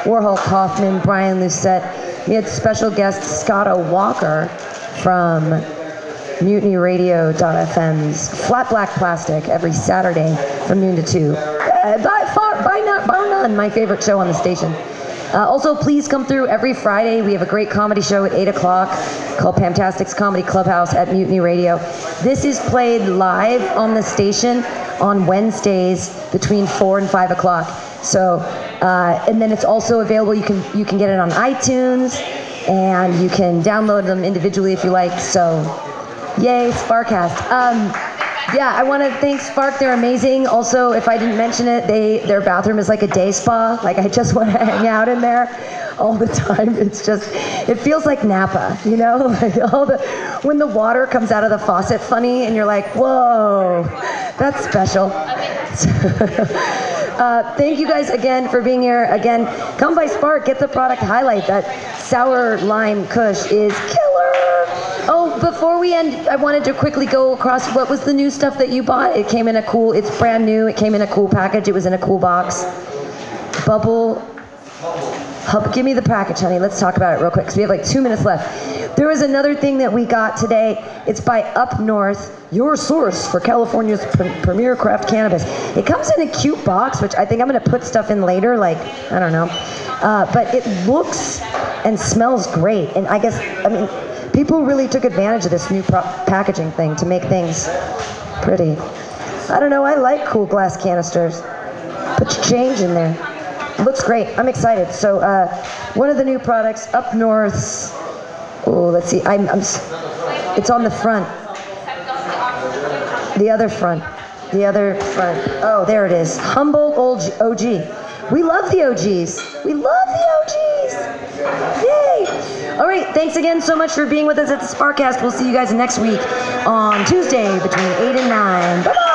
Warhol Kaufman, Brian Lucette. We had special guest Scotto Walker from MutinyRadio.fm's Flat Black Plastic every Saturday from noon to 2. Uh, by far, by not, bar none, my favorite show on the station. Uh, also, please come through every Friday. We have a great comedy show at 8 o'clock called Pamtastic's Comedy Clubhouse at Mutiny Radio. This is played live on the station on Wednesdays between 4 and 5 o'clock. So, uh, and then it's also available. You can you can get it on iTunes, and you can download them individually if you like. So, yay, Sparcast. Um, yeah, I want to thank Spark. They're amazing. Also, if I didn't mention it, they their bathroom is like a day spa. Like I just want to hang out in there all the time. It's just it feels like Napa, you know? Like all the when the water comes out of the faucet funny and you're like, "Whoa. That's special." Uh, thank you guys again for being here. Again, come by Spark, get the product highlight. That sour lime kush is killer. Oh, before we end, I wanted to quickly go across what was the new stuff that you bought? It came in a cool, it's brand new. It came in a cool package. It was in a cool box. Bubble. Help, give me the package, honey. Let's talk about it real quick because we have like two minutes left. There was another thing that we got today. It's by Up North, your source for California's pre- premier craft cannabis. It comes in a cute box, which I think I'm going to put stuff in later, like, I don't know. Uh, but it looks and smells great. And I guess, I mean, people really took advantage of this new packaging thing to make things pretty. I don't know, I like cool glass canisters. Put your change in there. Looks great. I'm excited. So, uh, one of the new products, Up North's. Oh, let's see. I'm, I'm. It's on the front. The other front. The other front. Oh, there it is. Humboldt OG. We love the OGs. We love the OGs. Yay! Thanks again so much for being with us at the Sparkcast. We'll see you guys next week on Tuesday between eight and nine. Bye bye.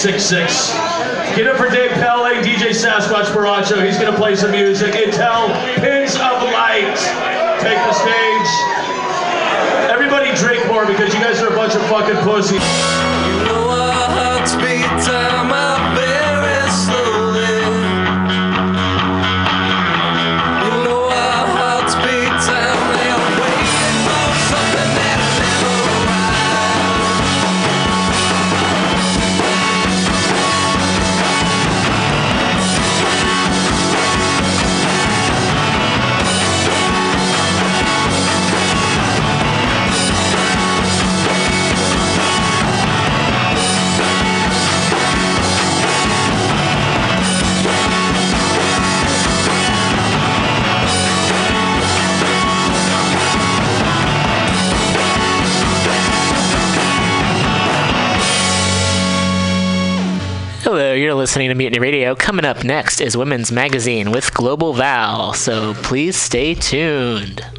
six six. coming up next is Women's Magazine with Global Val, so please stay tuned.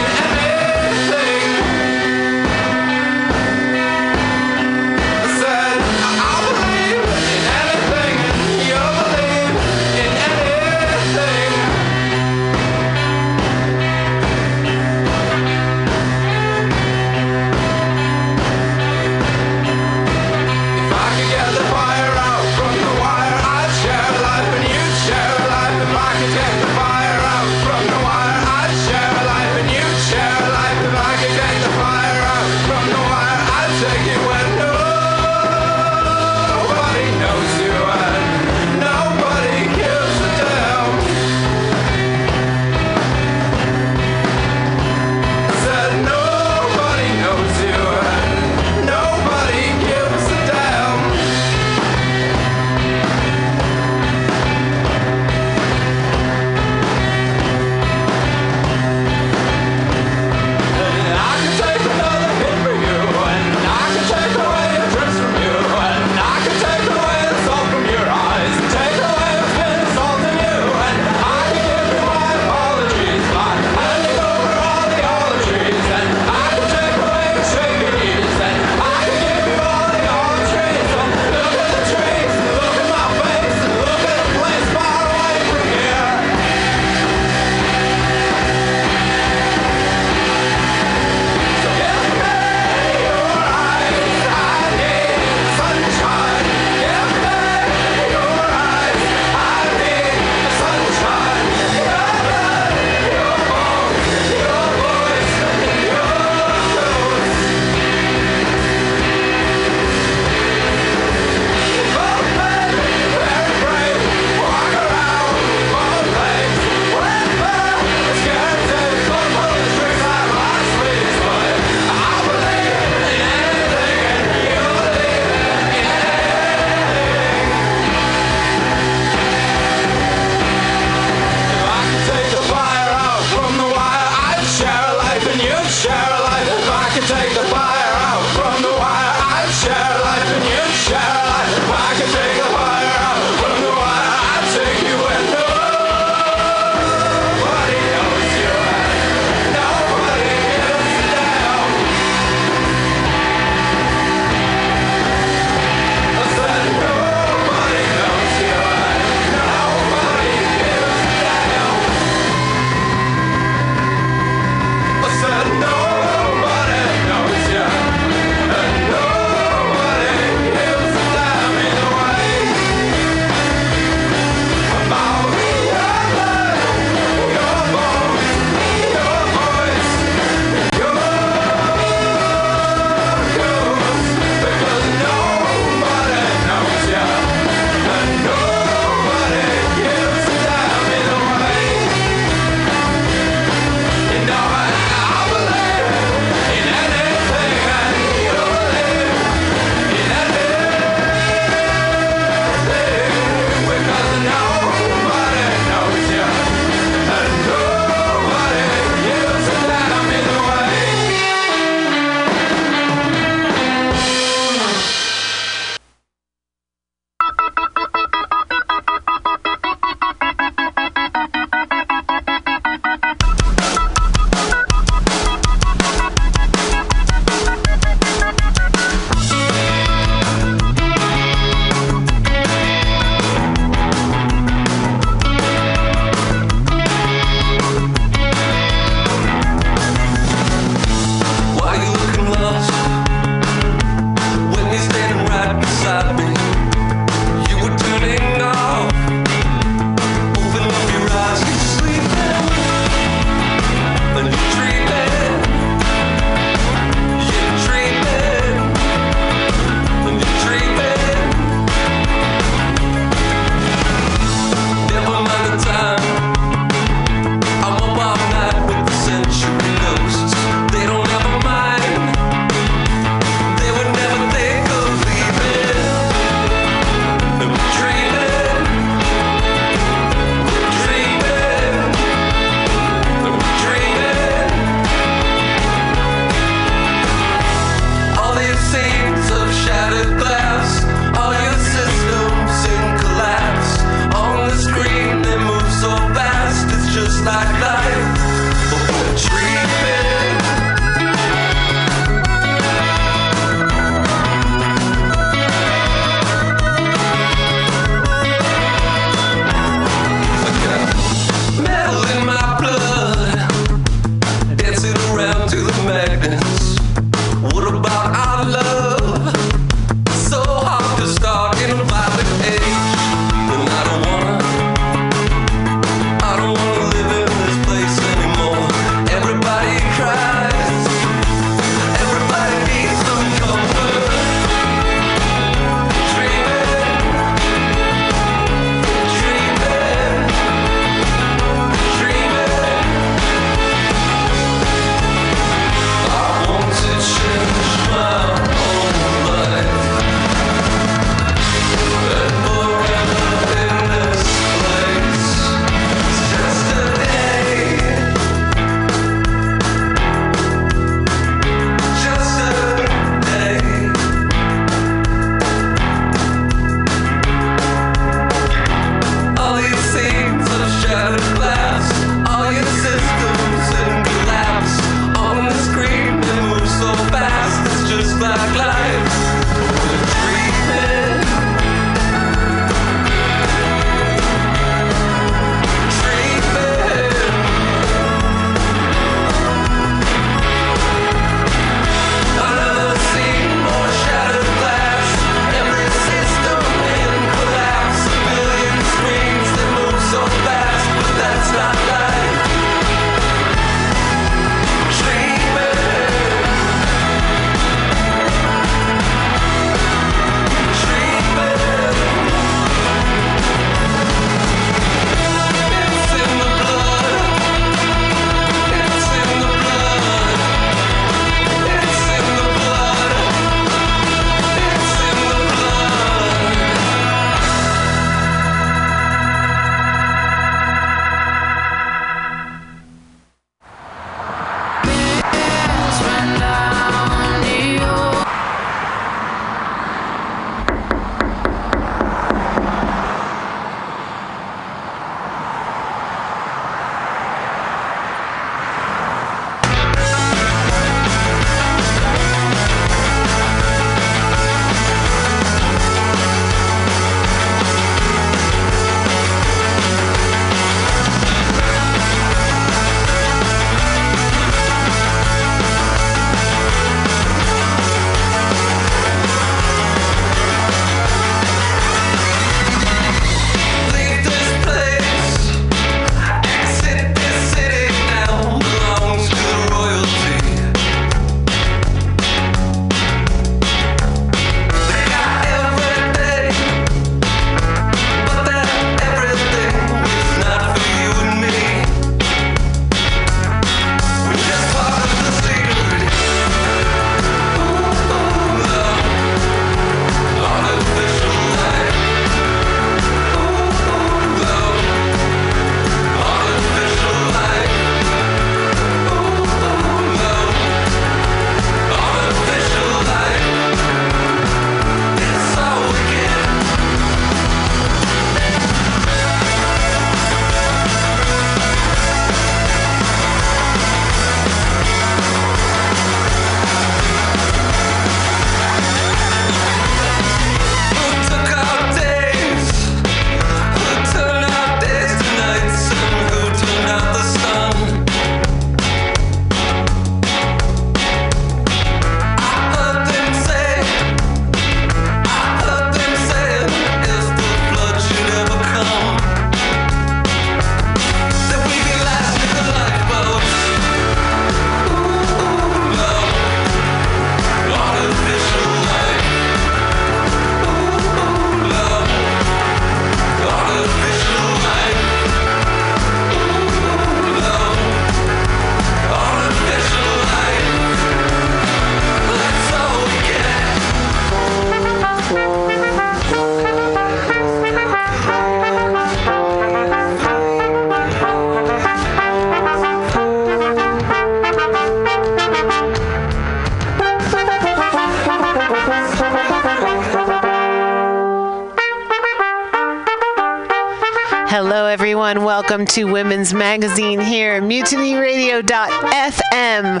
Welcome to Women's Magazine here mutinyradio.fm.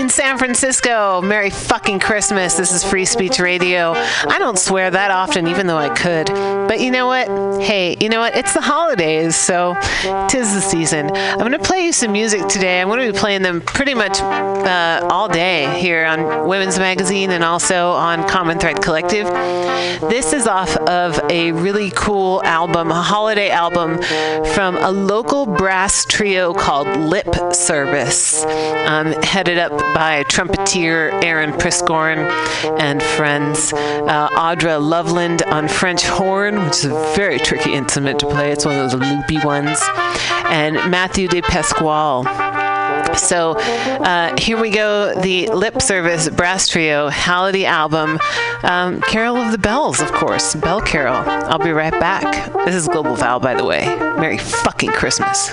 Fucking San Francisco. Merry fucking Christmas. This is Free Speech Radio. I don't swear that often, even though I could. But you know what? Hey, you know what? It's the holidays, so tis the season. I'm going to play you some music today. I'm going to be playing them pretty much uh, all day here on Women's Magazine and also on Common Thread Collective. This is off of a really cool album, a holiday album from a local brass trio called Lip Service, um, headed up by trumpeter Aaron Priscorn and friends. Uh, Audra Loveland on French horn, which is a very tricky instrument to play. It's one of those loopy ones. And Matthew De Pasquale. So uh, here we go, the Lip Service Brass Trio Halliday album. Um, Carol of the Bells, of course, Bell Carol. I'll be right back. This is Global Val, by the way. Merry fucking Christmas.